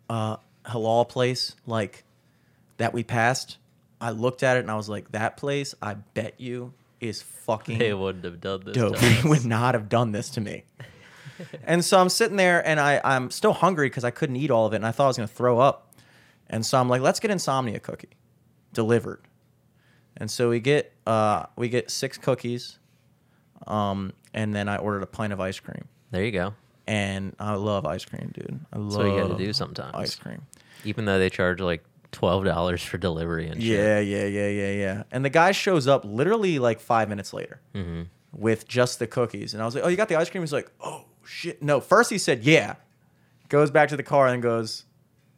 uh, halal place, like that we passed, I looked at it and I was like, that place, I bet you is fucking They wouldn't have done this. dope. They would not have done this to me. and so I'm sitting there and I, I'm still hungry because I couldn't eat all of it and I thought I was going to throw up. And so I'm like, let's get insomnia cookie. delivered. And so we get uh, we get six cookies, um, and then I ordered a pint of ice cream. There you go. And I love ice cream, dude. I love So you got to do sometimes. ice cream. Even though they charge like twelve dollars for delivery and shit. Yeah, yeah, yeah, yeah, yeah. And the guy shows up literally like five minutes later Mm-hmm. with just the cookies. And I was like, Oh, you got the ice cream? He's like, Oh, shit. No, first he said, Yeah. Goes back to the car and goes,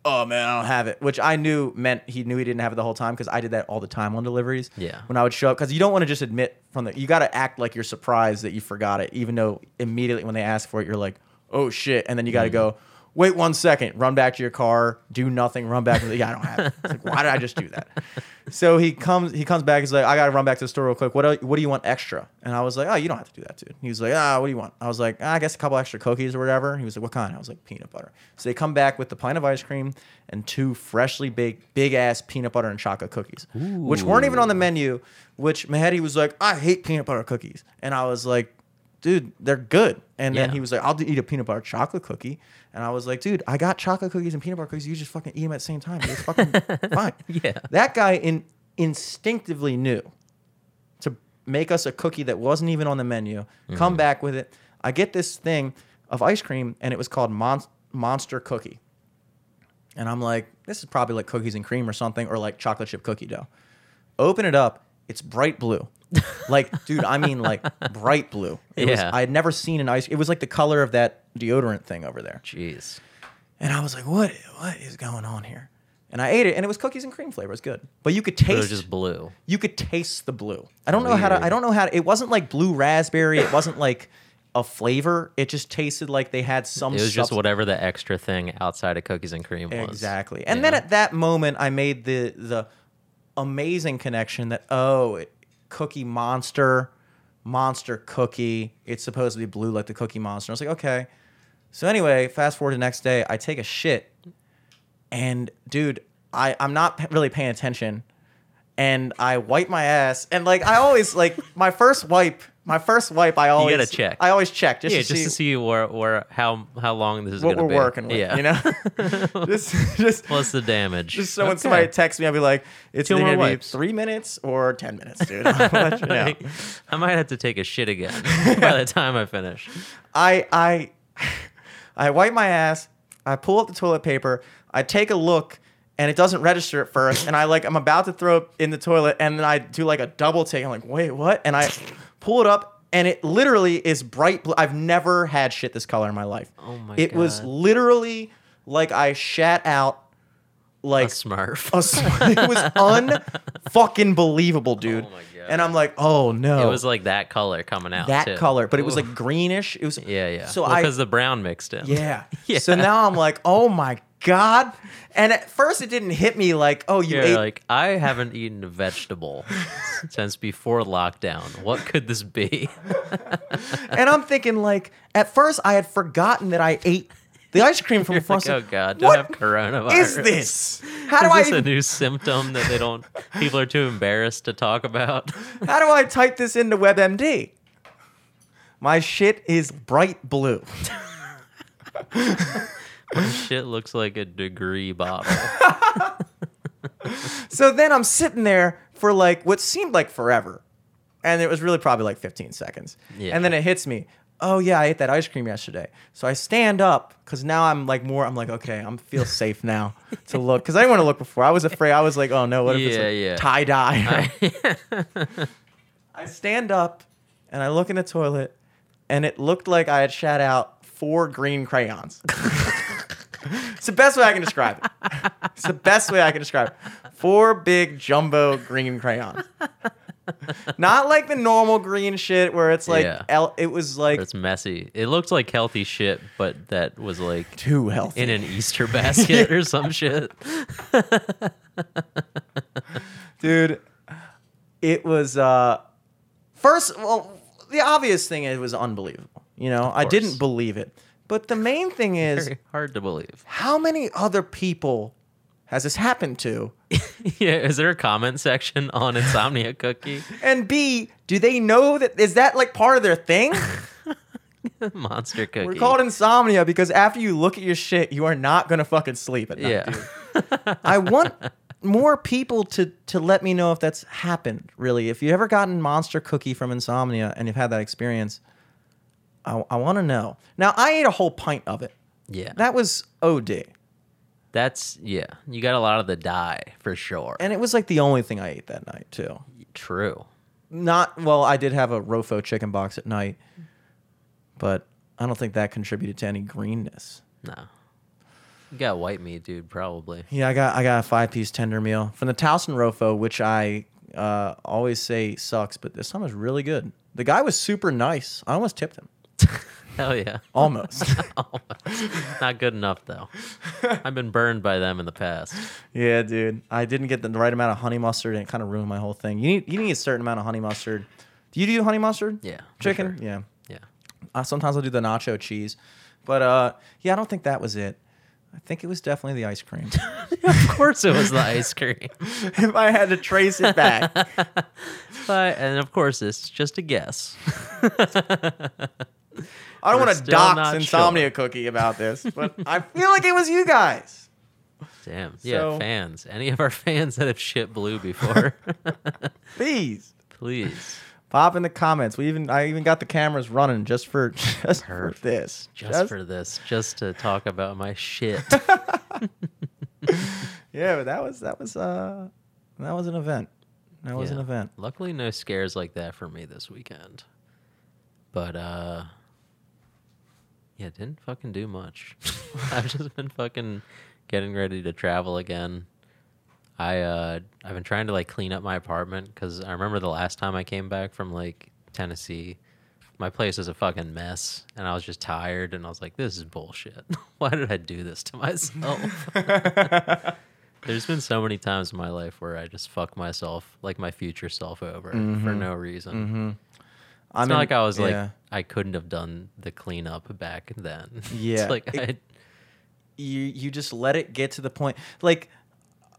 Oh, man, I don't have it. Which I knew meant he knew he didn't have it the whole time because I did that all the time on deliveries. Yeah. When I would show up, because you don't want to just admit from the, you got to act like you're surprised that you forgot it, even though immediately when they ask for it, you're like, Oh, shit. And then you got to Mm-hmm. go, Wait one second, run back to your car, do nothing, run back. Yeah, I don't have it. It's like, why did I just do that? So he comes, he comes back. He's like, I gotta run back to the store real quick. What, do- what do you want extra? And I was like, Oh, you don't have to do that, dude. He was like, Ah, what do you want? I was like, ah, I guess a couple extra cookies or whatever. He was like, What kind? I was like, Peanut butter. So they come back with the pint of ice cream and two freshly baked, big ass peanut butter and chocolate cookies, which weren't even on the menu. Which Mehdi was like, I hate peanut butter cookies, and I was like, Dude, they're good. And then Yeah. he was like, I'll eat a peanut butter chocolate cookie. And I was like, dude, I got chocolate cookies and peanut butter cookies. You just fucking eat them at the same time. It's fucking fine. Yeah. That guy in, instinctively knew to make us a cookie that wasn't even on the menu, come mm. back with it. I get this thing of ice cream, and it was called Mon- Monster Cookie. And I'm like, this is probably like cookies and cream or something, or like chocolate chip cookie dough. Open it up, it's bright blue. Like, dude, I mean like bright blue. It was, Yeah. I had never seen an ice. It was like the color of that deodorant thing over there. Jeez. And I was like, what? What is going on here? And I ate it, and it was cookies and cream flavor. It was good, but you could But it taste was just blue. you could taste the blue. I don't know how to. Weird. I don't know how. To, it wasn't like blue raspberry. It wasn't like a flavor. It just tasted like they had some. It was just whatever the extra thing outside of cookies and cream was. Exactly. And then at that moment, I made the the amazing connection that oh, it, Cookie Monster, Monster Cookie. It's supposed to be blue like the Cookie Monster. I was like, okay. So anyway, fast forward to the next day, I take a shit, and dude, I I'm not p- really paying attention, and I wipe my ass, and like I always like my first wipe. My first wipe, I always gotta check. I always check just yeah, to just see to see where, where how how long this is what gonna we're be. working with. Yeah. You know, just just What's the damage? just so when Okay. somebody texts me, I'll be like, it's Two gonna be wipes. three minutes or ten minutes, dude. You know. I might have to take a shit again by the time I finish. I I I wipe my ass. I pull up the toilet paper. I take a look, and it doesn't register at first. And I like I'm about to throw it in the toilet, and then I do like a double take. I'm like, wait, what? And I pull it up, and it literally is bright blue. I've never had shit this color in my life. Oh my It was God. literally like I shat out A like Smurf. a sw- it was unfucking believable, oh dude. Oh my God. And I'm like, oh no, It was like that color coming out. that too. color, but it was Ooh. like greenish. It was yeah, yeah. So I because the brown mixed in. yeah. Yeah. So now I'm like, oh my god. And at first it didn't hit me like, oh, you You're ate. like, I haven't eaten a vegetable since before lockdown. What could this be? and I'm thinking like, at first I had forgotten that I ate the ice cream from You're like, Frosted. oh god, do I What have coronavirus? is this? How do Is I this a even, new symptom that they don't? People are too embarrassed to talk about. how do I type this into WebMD? My shit is bright blue. Shit looks like a degree bottle. So then I'm sitting there for like what seemed like forever. And it was really probably like 15 seconds. Yeah. And then it hits me. Oh yeah, I ate that ice cream yesterday. So I stand up because now I'm like more. I'm like okay, I'm feel safe now to look because I didn't want to look before. I was afraid. I was like, oh no, what if Yeah, it's yeah. tie dye? I stand up and I look in the toilet, and it looked like I had shat out four green crayons. It's the best way I can describe it. It's the best way I can describe it. Four big jumbo green crayons. Not like the normal green shit where it's like Yeah. el- it was like it's messy. It looked like healthy shit, but that was like too healthy. in an Easter basket or some shit. dude it was uh first well the obvious thing it was unbelievable you know i course. didn't believe it but the main thing is Very hard to believe. how many other people has this happened to Yeah, is there a comment section on Insomnia Cookie? and b do they know that is that like part of their thing Monster Cookie. we're called insomnia because after you look at your shit you are not gonna fucking sleep at night Yeah. dude. i want more people to to let me know if that's happened. Really, if you ever gotten Monster Cookie from Insomnia and you've had that experience, I, I want to know. Now, I ate a whole pint of it. Yeah. That was OD, That's yeah. You got a lot of the dye for sure. and it was like the only thing I ate that night too. True. Not well. I did have a Rofo chicken box at night, but I don't think that contributed to any greenness. No. You got white meat, dude, probably. Yeah, I got I got a five piece tender meal from the Towson Rofo, which I uh, always say sucks, but this time was really good. The guy was super nice. I almost tipped him. Hell yeah. Almost. Almost. Not good enough though. I've been burned by them in the past. yeah, dude. I didn't get the right amount of honey mustard, and it kind of ruined my whole thing. You need you need a certain amount of honey mustard. Do you do honey mustard? Yeah. Chicken? sure. Yeah. Yeah. Uh, sometimes I'll do the nacho cheese, but uh, yeah, I don't think that was it. I think it was definitely the ice cream. Of course it was the ice cream. if I had to trace it back. But and of course it's just a guess. I don't want to dox Insomnia Cookie about this, but I feel like it was you guys. Damn. Yeah, fans. Any of our fans that have shit blue before, Please please. pop in the comments. We even I even got the cameras running just for just for this. Just, for this, just to talk about my shit. yeah, but that was that was uh that was an event. That was an event. Luckily, no scares like that for me this weekend. But uh, yeah, didn't fucking do much. I've just been fucking getting ready to travel again. I uh, I've been trying to like clean up my apartment because I remember the last time I came back from like Tennessee, my place was a fucking mess, and I was just tired, and I was like, "This is bullshit. Why did I do this to myself?" There's been so many times in my life where I just fuck myself, like my future self, over for no reason. Mm-hmm. It's not like I was like. I couldn't have done the cleanup back then. Yeah, it's like it- you you just let it get to the point. Like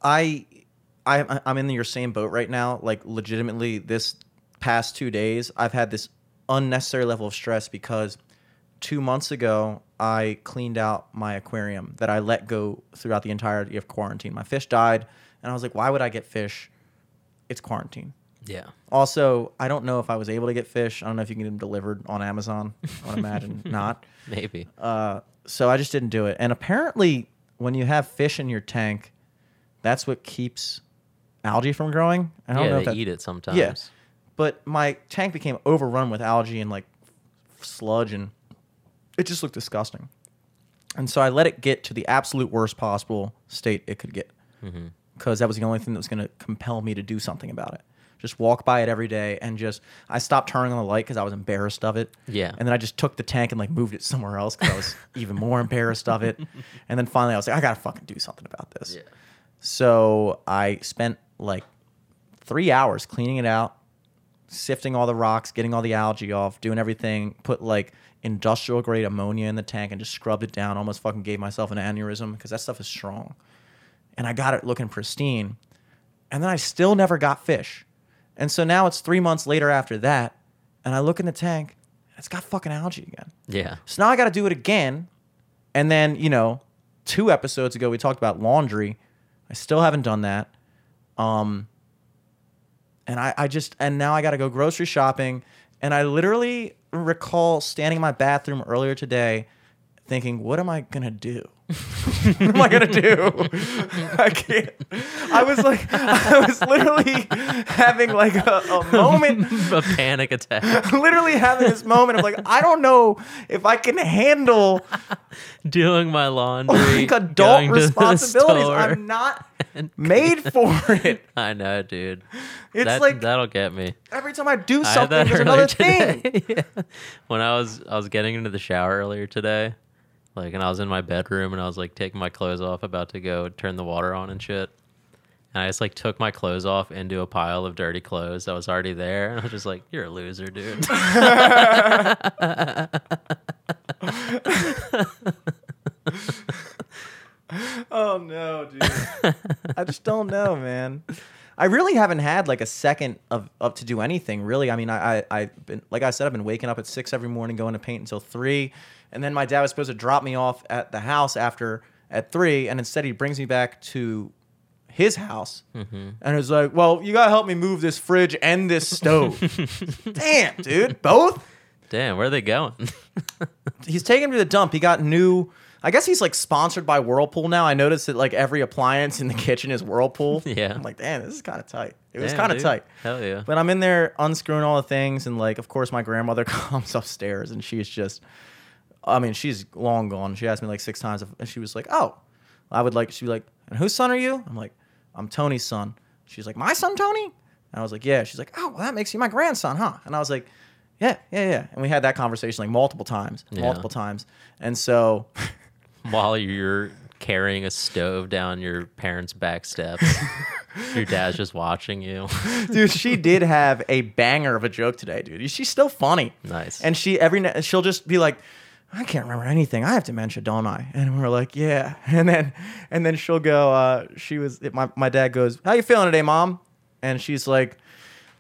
i i i'm in your same boat right now. Like legitimately this past two days i've had this unnecessary level of stress because two months ago i cleaned out my aquarium that i let go throughout the entirety of quarantine. My fish died and i was like why would i get fish? It's quarantine yeah, also i don't know if i was able to get fish i don't know if you can get them delivered on amazon i would imagine not maybe. uh, so I just didn't do it. And apparently, when you have fish in your tank, that's what keeps algae from growing. I don't yeah, know they if that, eat it sometimes. Yeah. But my tank became overrun with algae and like sludge, and it just looked disgusting. And so I let it get to the absolute worst possible state it could get, Mm-hmm. because that was the only thing that was going to compel me to do something about it. Just walk by it every day and just I stopped turning on the light because I was embarrassed of it. Yeah. And then I just took the tank and like moved it somewhere else because I was even more embarrassed of it. And then finally I was like, I gotta fucking do something about this. Yeah. So I spent like three hours cleaning it out, sifting all the rocks, getting all the algae off, doing everything, put like industrial grade ammonia in the tank and just scrubbed it down. Almost fucking gave myself an aneurysm because that stuff is strong. And I got it looking pristine. And then I still never got fish. And so now it's three months later after that, and I look in the tank, and it's got fucking algae again. Yeah. So now I got to do it again. And then, you know, two episodes ago we talked about laundry. I still haven't done that. Um and I, I just and now I got to go grocery shopping and I literally recall standing in my bathroom earlier today thinking, what am I going to do? what am I gonna do? I can't. I was like, I was literally having like a, a moment a panic attack. literally having this moment of like, I don't know if I can handle Doing my laundry. like adult going to the responsibilities. store. I'm not made for it. I know, dude. It's That- like that'll get me. every time I do something, there's earlier another thing. today. Yeah. When I was I was getting into the shower earlier today, like, and I was in my bedroom and I was like taking my clothes off, about to go turn the water on and shit. And I just like took my clothes off into a pile of dirty clothes that was already there, and I was just like, "You're a loser, dude." Oh no, dude. I just don't know, man. I really haven't had like a second of up to do anything. Really, I mean, I, I I've been like I said, I've been waking up at six every morning, going to paint until three, and then my dad was supposed to drop me off at the house after at three, and instead he brings me back to his house, Mm-hmm. and it's like, well, you gotta help me move this fridge and this stove. Damn, dude, both. Damn, where are they going? He's taking me to the dump. He got new. I guess he's like sponsored by Whirlpool now. I noticed that like every appliance in the kitchen is Whirlpool. Yeah. I'm like, damn, this is kind of tight. It was kind of tight. Hell yeah. But I'm in there unscrewing all the things, and like, of course, my grandmother comes upstairs, and she's just, I mean, she's long gone. She asked me like six times, if, and she was like, "Oh, I would like." She'd be like, "And whose son are you?" I'm like, "I'm Tony's son." She's like, "My son, Tony?" And I was like, "Yeah." She's like, "Oh, well, that makes you my grandson, huh?" And I was like, "Yeah, yeah, yeah." And we had that conversation like multiple times, Yeah. multiple times, and so. While you're carrying a stove down your parents' back steps, your dad's just watching you. dude she did have a banger of a joke today dude she's still funny Nice. and she every she'll just be like i can't remember anything. I have dementia don't i? And we're like yeah. And then and then she'll go uh she was my, my dad goes how you feeling today mom? And she's like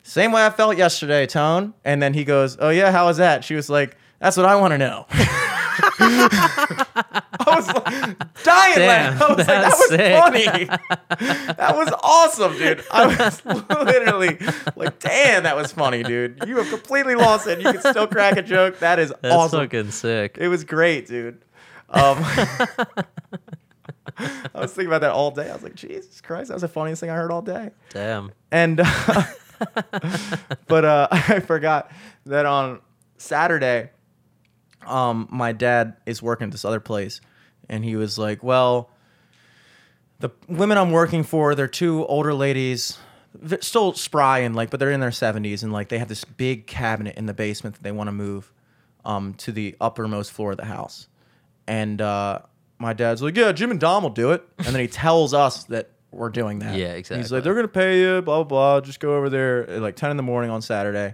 same way i felt yesterday tone. And then he goes oh yeah how was that? She was like that's what i want to know I was like, dying Damn. I was like, that was sick. funny. that was awesome, dude. I was literally like, damn, that was funny, dude. You have completely lost it. You can still crack a joke. That is That's awesome. fucking sick. It was great, dude. Um, I was thinking about that all day. I was like, Jesus Christ, that was the funniest thing I heard all day. Damn. And uh, but uh, I forgot that on Saturday, um, my dad is working at this other place, and he was like, "Well, the women I'm working for, they're two older ladies, v- still spry and like, but they're in their 70s, and like they have this big cabinet in the basement that they want to move, um, to the uppermost floor of the house, and uh." My dad's like, yeah, Jim and Dom will do it, and then he tells us that we're doing that. Yeah, exactly. He's like, they're gonna pay you, blah blah blah. Just go over there at like ten in the morning on Saturday.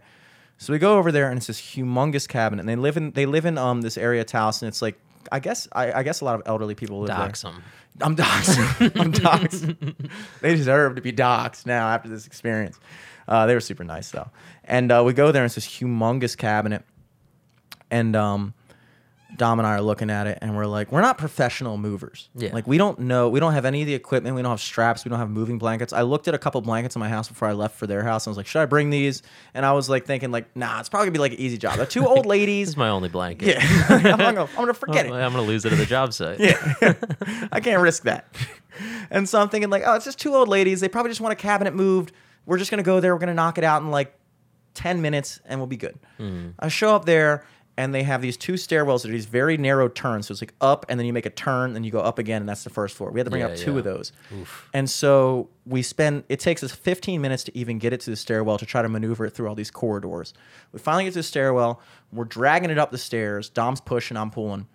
So we go over there, and it's this humongous cabinet. And they live in they live in um this area of Taos, and it's like I guess I, I guess a lot of elderly people live Dox there. them. I'm doxxed. I'm doxxed. they deserve to be doxxed now after this experience. Uh, they were super nice though. And uh, we go there, and it's this humongous cabinet. And um, Dom and I are looking at it, and we're like, we're not professional movers. Yeah. Like we don't know, we don't have any of the equipment. We don't have straps. We don't have moving blankets. I looked at a couple blankets in my house before I left for their house. And I was like, should I bring these? And I was like thinking, like, nah, it's probably gonna be like an easy job. They're two old ladies. Is my only blanket. yeah, I'm gonna, I'm gonna forget it. I'm gonna lose it at the job site. Yeah. I can't risk that. And so I'm thinking like, oh, it's just two old ladies. They probably just want a cabinet moved. We're just gonna go there. We're gonna knock it out in like ten minutes, and we'll be good. Hmm. I show up there, and they have these two stairwells that are these very narrow turns. So it's like up, and then you make a turn, then you go up again, and that's the first floor. We had to bring Yeah, up two yeah. of those. And so we spend. It takes us 15 minutes to even get it to the stairwell to try to maneuver it through all these corridors. We finally get to the stairwell. We're dragging it up the stairs. Dom's pushing. I'm pulling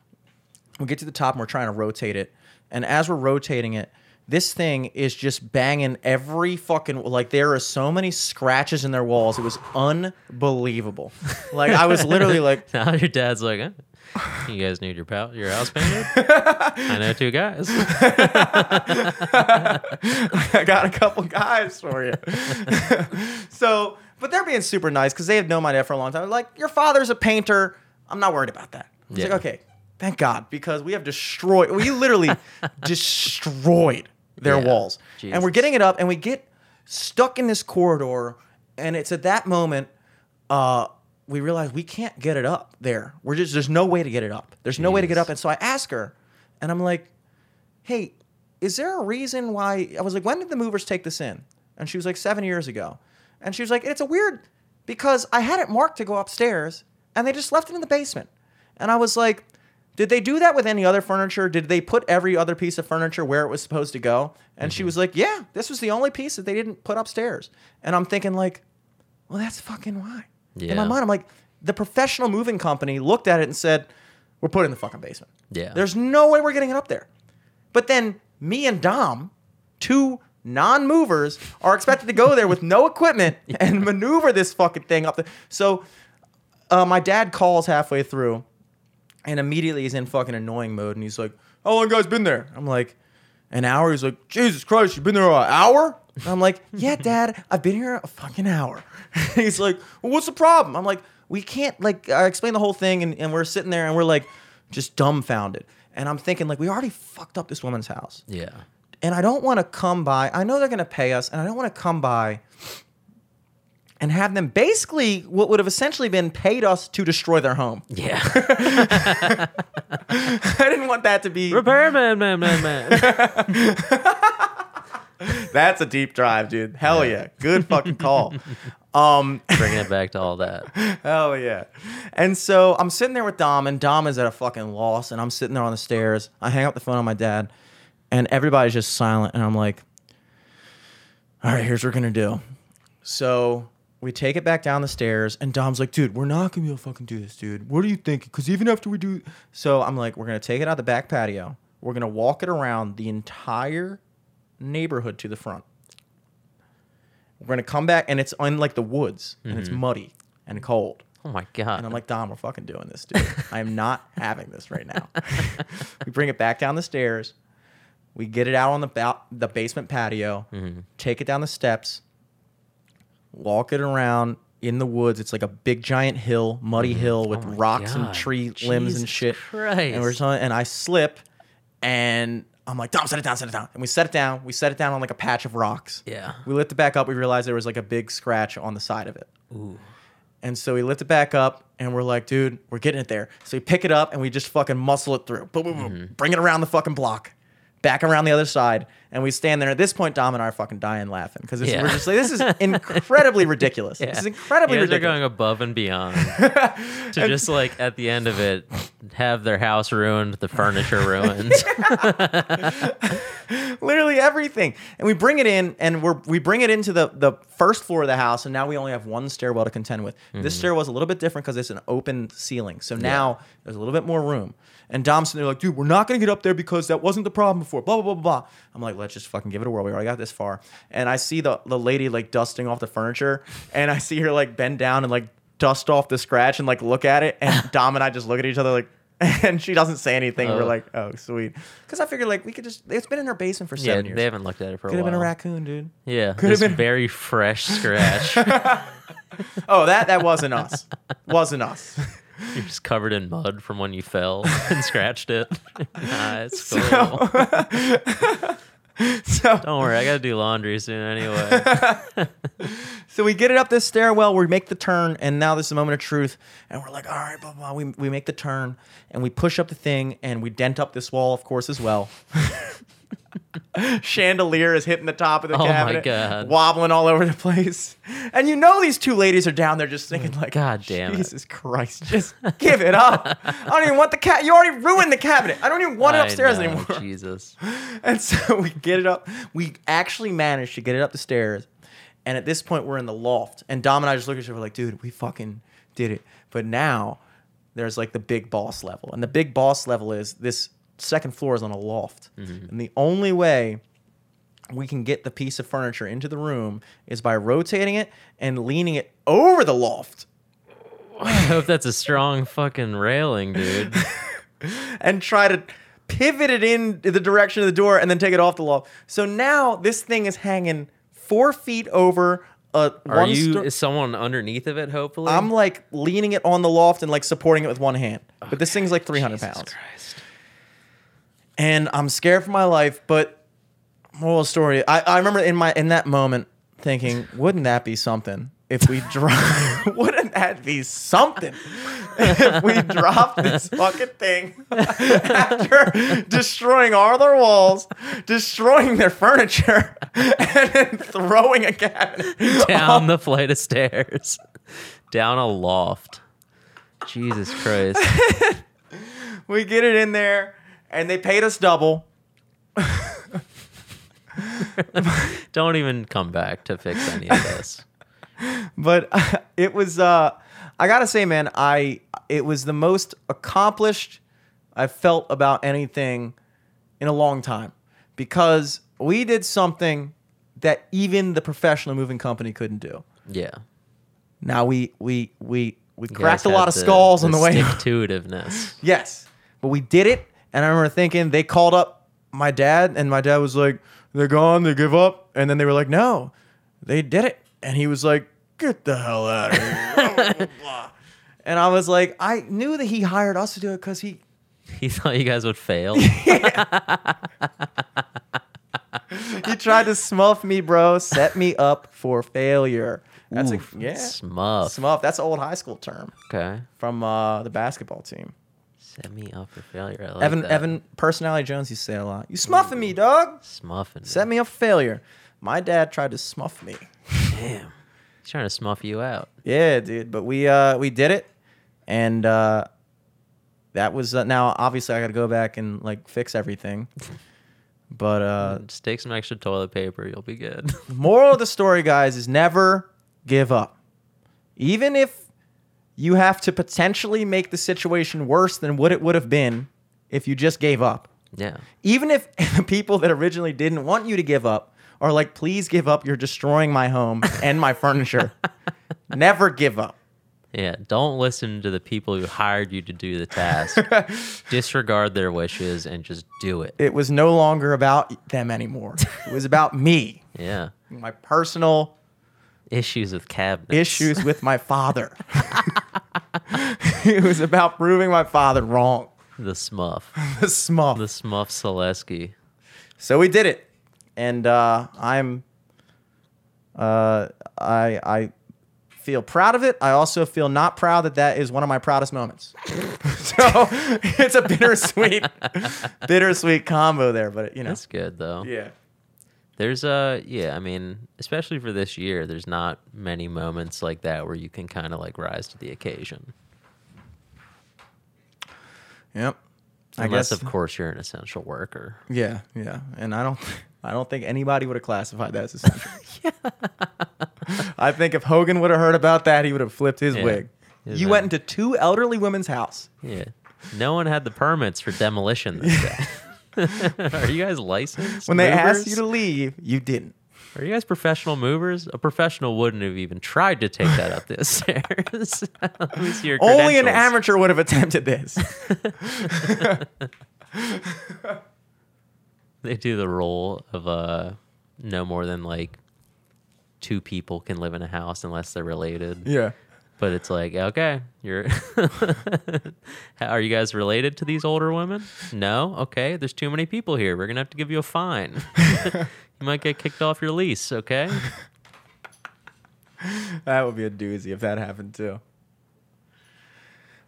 we get to the top and we're trying to rotate it. And as we're rotating it, this thing is just banging every fucking like there are so many scratches in their walls. It was unbelievable. Like I was literally like, Now your dad's like, eh, you guys need your pal- your house painted? I know two guys. I got a couple guys for you. so, but they're being super nice because they have known my dad for a long time. Like, your father's a painter. I'm not worried about that. It's Yeah. like, okay, thank God, because we have destroyed, we literally destroyed their Yeah. walls. And we're getting it up and we get stuck in this corridor. And it's at that moment, uh, we realize we can't get it up there. We're just, there's no way to get it up. There's no way to get up. And so I ask her, and I'm like, hey, is there a reason why? I was like, when did the movers take this in? And she was like, seven years ago. And she was like, it's a weird because I had it marked to go upstairs and they just left it in the basement. And I was like, did they do that with any other furniture? Did they put every other piece of furniture where it was supposed to go? And she was like, yeah, this was the only piece that they didn't put upstairs. And I'm thinking, like, well, that's fucking why. In my mind, I'm like, the professional moving company looked at it and said, we're putting in the fucking basement. Yeah. There's no way we're getting it up there. But then me and Dom, two non-movers, are expected to go there with no equipment and maneuver this fucking thing up there. So uh, my dad calls halfway through, and immediately he's in fucking annoying mode, and he's like, "How long you guys been there?" I'm like, "An hour." He's like, "Jesus Christ, you've been there an hour?" And I'm like, "Yeah, Dad, I've been here a fucking hour." he's like, "Well, what's the problem?" I'm like, "We can't like." I explain the whole thing, and, and we're sitting there, and we're like, just dumbfounded. And I'm thinking, like, we already fucked up this woman's house Yeah. and I don't want to come by. I know they're going to pay us, and I don't want to come by and have them basically what would have essentially been paid us to destroy their home. Yeah. I didn't want that to be. Repairman, man, man, man. That's a deep drive, dude. Hell yeah, good fucking call. Um, Bringing it back to all that. Hell yeah. And so I'm sitting there with Dom, and Dom is at a fucking loss, and I'm sitting there on the stairs. I hang up the phone on my dad, and everybody's just silent. And I'm like, all right, here's what we're gonna do. So we take it back down the stairs, and Dom's like, dude, we're not gonna be able to fucking do this, dude. What are you thinking? Because even after we do, so I'm like, we're gonna take it out the back patio. We're gonna walk it around the entire neighborhood to the front. We're gonna come back, and it's in like the woods, and it's mm-hmm. muddy and cold. Oh my god. And I'm like, Dom, we're fucking doing this, dude. I am not having this right now. we bring it back down the stairs. We get it out on the ba- the basement patio. Mm-hmm. Take it down the steps. Walk it around in the woods. It's like a big giant hill, muddy hill with Oh rocks and God. tree limbs and shit. Christ. And we're telling, and I slip, and I'm like, Dom, set it down, set it down. And we set it down. We set it down on like a patch of rocks. Yeah. We lift it back up. We realized there was like a big scratch on the side of it. Ooh. And so we lift it back up and we're like, dude, we're getting it there. So we pick it up and we just fucking muscle it through. Boom, boom, boom. Mm-hmm. Bring it around the fucking block. Back around the other side. And we stand there. At this point, Dom and I are fucking dying laughing. Because Yeah. we're just like, this is incredibly ridiculous. Yeah. This is incredibly you guys ridiculous. are going above and beyond to just like at the end of it have their house ruined, the furniture ruined. literally everything. And we bring it in, and we're we bring it into the the first floor of the house, and now we only have one stairwell to contend with. This mm-hmm. stairwell's a little bit different because it's an open ceiling, so now there's a little bit more room. And Dom's sitting there like, dude, we're not gonna get up there because that wasn't the problem before. Blah blah blah. blah. I'm like, let's just fucking give it a whirl. We already got this far. And I see the the lady like dusting off the furniture, and I see her like bend down and like dust off the scratch and like look at it. And Dom and I just look at each other like. And she doesn't say anything. We're Oh. like, oh, sweet. Because I figured like we could just. It's been in her basement for yeah, seven years. they haven't looked at it for Could a while. Could have been a raccoon, dude. Yeah, Could have been- very fresh scratch. Oh, that that wasn't us. Wasn't us. You're just covered in mud from when you fell and scratched it. nice. Cool. So Don't worry, I gotta do laundry soon anyway. so we get it up this stairwell. We make the turn, and now this is a moment of truth. And we're like, all right, blah blah. We we make the turn, and we push up the thing, and we dent up this wall, of course, as well. Chandelier is hitting the top of the Oh my cabinet, God. wobbling all over the place. And you know these two ladies are down there just thinking like, God damn it. Jesus Christ, just give it up. I don't even want the cat. You already ruined the cabinet. I don't even want it I upstairs know, anymore. Jesus. And so we get it up. We actually managed to get it up the stairs. And at this point, we're in the loft. And Dom and I just look at each other like, dude, we fucking did it. But now there's like the big boss level. And the big boss level is this second floor is on a loft. Mm-hmm. And the only way we can get the piece of furniture into the room is by rotating it and leaning it over the loft. I hope that's a strong fucking railing, dude. and try to pivot it in the direction of the door and then take it off the loft. So now this thing is hanging four feet over a Are you sto- is someone underneath of it? Hopefully, I'm like leaning it on the loft and like supporting it with one hand. But this thing's like 300 Jesus pounds. Christ. And I'm scared for my life, but moral story, I, I remember in my in that moment thinking, wouldn't that be something if we drop wouldn't that be something if we drop this fucking thing after destroying all their walls, destroying their furniture, and then throwing a cabinet Down the flight of stairs, down a loft. Jesus Christ. We get it in there, and they paid us double. Don't even come back to fix any of this. but it was uh i gotta say man i it was the most accomplished i felt about anything in a long time because we did something that even the professional moving company couldn't do Yeah. now we we we we cracked a lot of the- skulls on the way Stick to itiveness. yes but we did it and i remember thinking they called up my dad and my dad was like they're gone they give up and then they were like no they did it and he was like get the hell out of here and i was like i knew that he hired us to do it because he He thought you guys would fail. he tried to smuff me, bro. Set me up for failure. That's Oof, a yeah. Smuff. Smuff. That's an old high school term Okay. from uh, the basketball team. Set me up for failure. I like Evan that. Evan Personality Jones used to say a lot. You smuffing me, dog. Smuffing. Set me up for failure. My dad tried to smuff me. Damn. He's trying to smuff you out. Yeah, dude. But we uh we did it, and uh, that was uh, now obviously I got to go back and like fix everything. But uh, Just take some extra toilet paper. You'll be good. moral of the story, guys, is never give up. Even if you have to potentially make the situation worse than what it would have been if you just gave up. yeah. Even if the people that originally didn't want you to give up are like, please give up, you're destroying my home and my furniture. Never give up. Yeah. Don't listen to the people who hired you to do the task. Disregard their wishes and just do it. It was no longer about them anymore. It was about me, Yeah. my personal Issues with cabinets. issues with my father. it was about proving my father wrong. The Smuff. The smuff. The Smuff Selesky. So we did it, and uh, I'm, uh, I I feel proud of it. I also feel not proud that that is one of my proudest moments. so it's a bittersweet, bittersweet combo there. But you know, That's good though. yeah, There's a yeah, I mean, especially for this year, there's not many moments like that where you can kind of like rise to the occasion. yep. I Unless guess, of course you're an essential worker. yeah, yeah. And I don't, I don't think anybody would have classified that as essential. I think if Hogan would have heard about that, he would have flipped his Yeah. wig. His You went into two elderly women's house. Yeah. No one had the permits for demolition this day. Are you guys licensed? When they asked you to leave, you didn't. Are you guys professional movers? A professional wouldn't have even tried to take that up the stairs. Let me see your Only an amateur would have attempted this. They do the role of uh no more than like two people can live in a house unless they're related. yeah. But it's like, okay, you're Are you guys related to these older women? No? Okay, there's too many people here. We're going to have to give you a fine. you might get kicked off your lease, okay? That would be a doozy if that happened too.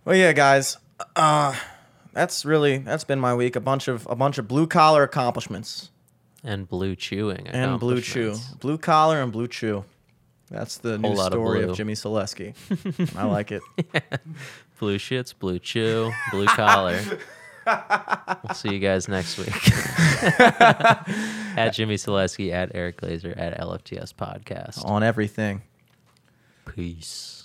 Well, yeah, guys. Uh, that's really that's been my week. A bunch of a bunch of blue collar accomplishments And blue chewing. and blue chew, blue collar and blue chew. That's the new lot of story of, blue. Jimmy Selesky. I like it. Blue shits, blue chew, blue collar. we'll see you guys next week. at Jimmy Selesky, at Eric Glazer, at LFTS Podcast. On everything. Peace.